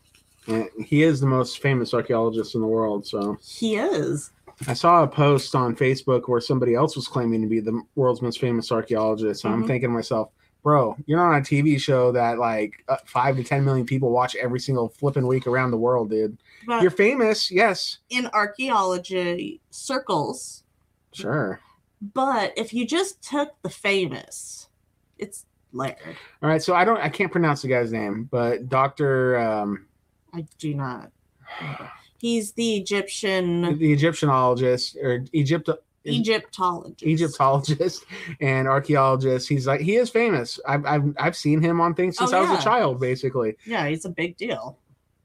Speaker 1: And he is the most famous archaeologist in the world. So
Speaker 2: He is.
Speaker 1: I saw a post on Facebook where somebody else was claiming to be the world's most famous archaeologist. And I'm
Speaker 2: Mhm.
Speaker 1: thinking to myself, bro, you're not on a TV show that like uh, five to 10 million people watch every single flipping week around the world, dude.
Speaker 2: But
Speaker 1: You're famous. Yes.
Speaker 2: in archaeology circles,
Speaker 1: Sure.
Speaker 2: but if you just took the famous, it's Laird.
Speaker 1: All right. So I don't, I can't pronounce the guy's name, but Dr. Um,
Speaker 2: I do not. [sighs] He's the Egyptian
Speaker 1: the Egyptiologist or Egypt,
Speaker 2: Egyptologist.
Speaker 1: Egyptologist and archaeologist. He's like he is famous. I've I've, I've seen him on things since
Speaker 2: Oh,
Speaker 1: I was a child, basically.
Speaker 2: Yeah, he's a big deal.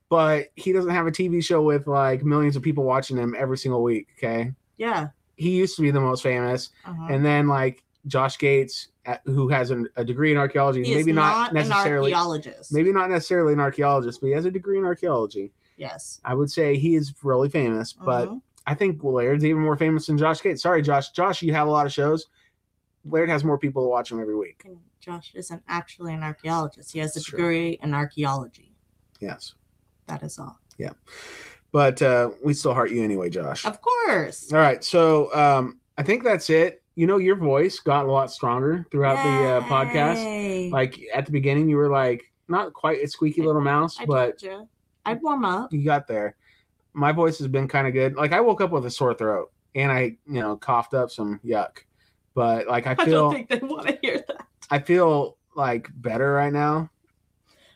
Speaker 1: But he doesn't have a TV show with like millions of people watching him every single week. Okay,
Speaker 2: Yeah.
Speaker 1: he used to be the most famous,
Speaker 2: uh-huh.
Speaker 1: and then like Josh Gates, uh, who has an, a degree in archaeology,
Speaker 2: he
Speaker 1: maybe not,
Speaker 2: not, an
Speaker 1: necessarily,
Speaker 2: archaeologist.
Speaker 1: maybe not necessarily an archaeologist, but he has a degree in archaeology.
Speaker 2: Yes.
Speaker 1: I would say he is really famous, but
Speaker 2: Mhm.
Speaker 1: I think Laird's even more famous than Josh Gates. Sorry, Josh. Josh, you have a lot of shows. Laird has more people to watch him every week.
Speaker 2: And Josh isn't actually an archaeologist. He has a
Speaker 1: Sure.
Speaker 2: degree in archaeology.
Speaker 1: Yes.
Speaker 2: That is all. Yeah.
Speaker 1: But uh, we still heart you anyway, Josh.
Speaker 2: Of course.
Speaker 1: All right. So um, I think that's it. You know, your voice got a lot stronger throughout the uh, podcast. Like at the beginning, you were like not quite a squeaky little mouse,
Speaker 2: I
Speaker 1: but.
Speaker 2: I'd warm up.
Speaker 1: you got there. My voice has been kind of good. Like I woke up with a sore throat and I, you know, coughed up some yuck. But like I feel I
Speaker 2: don't think they want to hear that.
Speaker 1: I feel like better right now.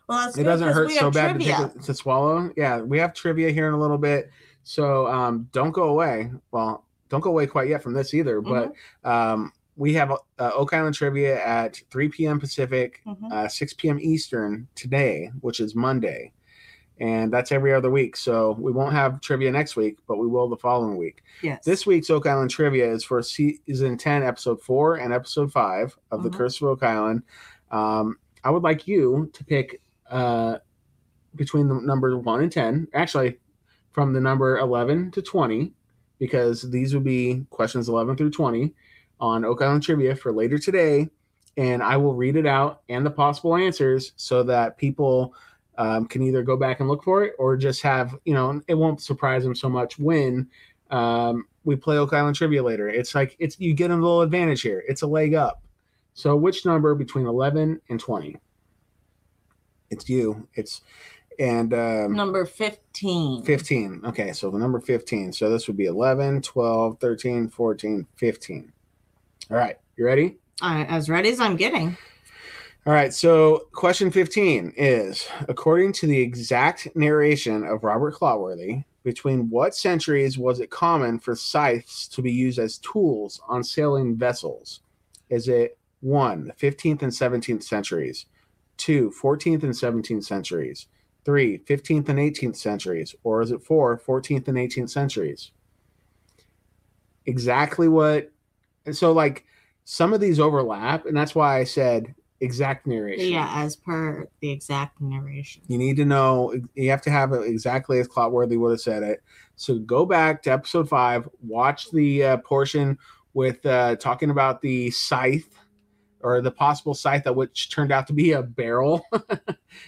Speaker 2: Well, that's
Speaker 1: it doesn't hurt so bad to, it, to swallow. Yeah, we have trivia here in a little bit. So um, don't go away. Well, don't go away quite yet from this either. But um, we have uh, Oak Island trivia at 3 p.m. Pacific,
Speaker 2: Mhm.
Speaker 1: uh, 6 p.m. Eastern today, which is Monday. And that's every other week. So we won't have trivia next week, but we will the following week.
Speaker 2: yes.
Speaker 1: This week's Oak Island trivia is for season 10, episode 4 and episode 5 of The
Speaker 2: Mhm.
Speaker 1: Curse of Oak Island. Um, I would like you to pick uh, between the number 1 and 10, actually, from the number 11 to 20, because these would be questions 11 through 20 on Oak Island trivia for later today. And I will read it out and the possible answers so that people um, can either go back and look for it or just have, you know, it won't surprise them so much when um, we play Oak Island trivia later. It's like it's you get a little advantage here. It's a leg up. So which number between 11 and 20? It's you. It's and um,
Speaker 2: Number 15.
Speaker 1: 15. Okay, so the number 15. So this would be 11, 12, 13, 14, 15. All right, you ready?
Speaker 2: I, as ready as I'm getting.
Speaker 1: All right, so question 15 is according to the exact narration of Robert Clotworthy, between what centuries was it common for scythes to be used as tools on sailing vessels? Is it one, the 15th and 17th centuries, two, 14th and 17th centuries, three, 15th and 18th centuries, or is it four, 14th and 18th centuries? Exactly what, and so like some of these overlap, and that's why I said exact narration.
Speaker 2: Yeah, as per the exact narration.
Speaker 1: You need to know, you have to have it exactly as Clotworthy would have said it. So go back to episode five, watch the uh, portion with uh, talking about the scythe or the possible scythe that which turned out to be a barrel. [laughs]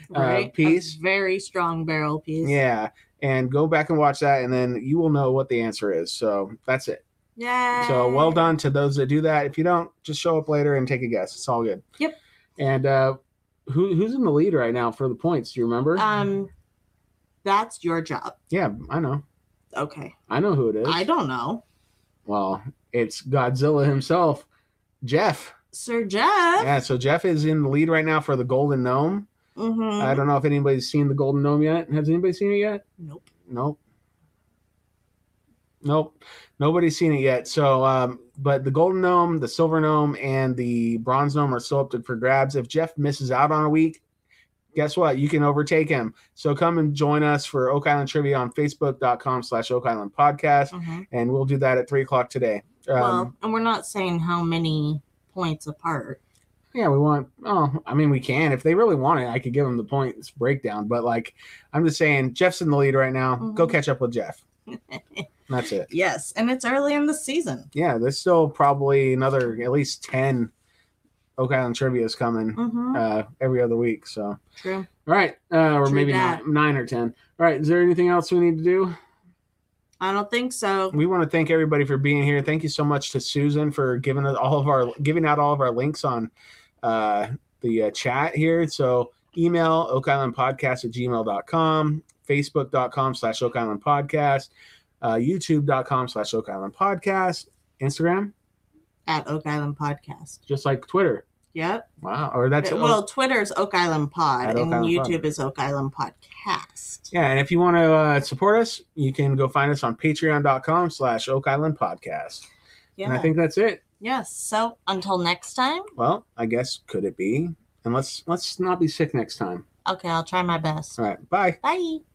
Speaker 2: Right? A
Speaker 1: piece.
Speaker 2: very strong barrel piece.
Speaker 1: yeah. And go back and watch that, and then you will know what the answer is. So that's it.
Speaker 2: Yeah.
Speaker 1: So well done to those that do that. If you don't, just show up later and take a guess. It's all good.
Speaker 2: Yep.
Speaker 1: And uh, who who's in the lead right now for the points? Do you remember?
Speaker 2: Um, that's your job.
Speaker 1: yeah, I know.
Speaker 2: Okay.
Speaker 1: I know who it is.
Speaker 2: I don't know.
Speaker 1: Well, it's Godzilla himself, Jeff.
Speaker 2: Sir Jeff.
Speaker 1: Yeah, so Jeff is in the lead right now for the Golden Gnome.
Speaker 2: Mm-hmm.
Speaker 1: I don't know if anybody's seen the Golden Gnome yet. Has anybody seen it yet?
Speaker 2: Nope.
Speaker 1: Nope. Nope. Nobody's seen it yet. So, um, but the Golden Gnome, the Silver Gnome, and the Bronze Gnome are still up for grabs. If Jeff misses out on a week, guess what? You can overtake him. So come and join us for Oak Island Trivia on Facebook.com slash Oak Island Podcast.
Speaker 2: Mhm.
Speaker 1: And we'll do that at three o'clock today. Um,
Speaker 2: well, and we're not saying how many points apart.
Speaker 1: Yeah, we want. Oh, I mean, we can if they really want it. I could give them the points breakdown, but like, I'm just saying, Jeff's in the lead right now. Go
Speaker 2: Mhm.
Speaker 1: catch up with Jeff. [laughs] That's it.
Speaker 2: Yes, and it's early in the season.
Speaker 1: Yeah, there's still probably another at least ten Oak Island trivia's coming
Speaker 2: Mm-hmm.
Speaker 1: uh, every other week. So, all
Speaker 2: True.
Speaker 1: right, uh, or
Speaker 2: True
Speaker 1: maybe nine, nine or ten. All right, is there anything else we need to do?
Speaker 2: I don't think so.
Speaker 1: We want to thank everybody for being here. Thank you so much to Susan for giving us all of our giving out all of our links on uh, the uh, chat here. So email Oak Island Podcast at gmail.com, Facebook.com slash Oak Island Podcast, uh, YouTube.com slash Oak Island Podcast, Instagram,
Speaker 2: At Oak Island Podcast.
Speaker 1: just like Twitter.
Speaker 2: Yep.
Speaker 1: Wow. Or that's
Speaker 2: well, Twitter's Oak Island Pod,
Speaker 1: Oak
Speaker 2: and
Speaker 1: Island Pod.
Speaker 2: YouTube is Oak Island Podcast.
Speaker 1: yeah. And if you want to uh, support us, you can go find us on patreon.com slash Oak Island Podcast.
Speaker 2: Yeah.
Speaker 1: And I think that's it.
Speaker 2: yes. So until next time.
Speaker 1: Well, I guess could it be? And let's let's not be sick next time.
Speaker 2: Okay, I'll try my best.
Speaker 1: All right. Bye.
Speaker 2: Bye.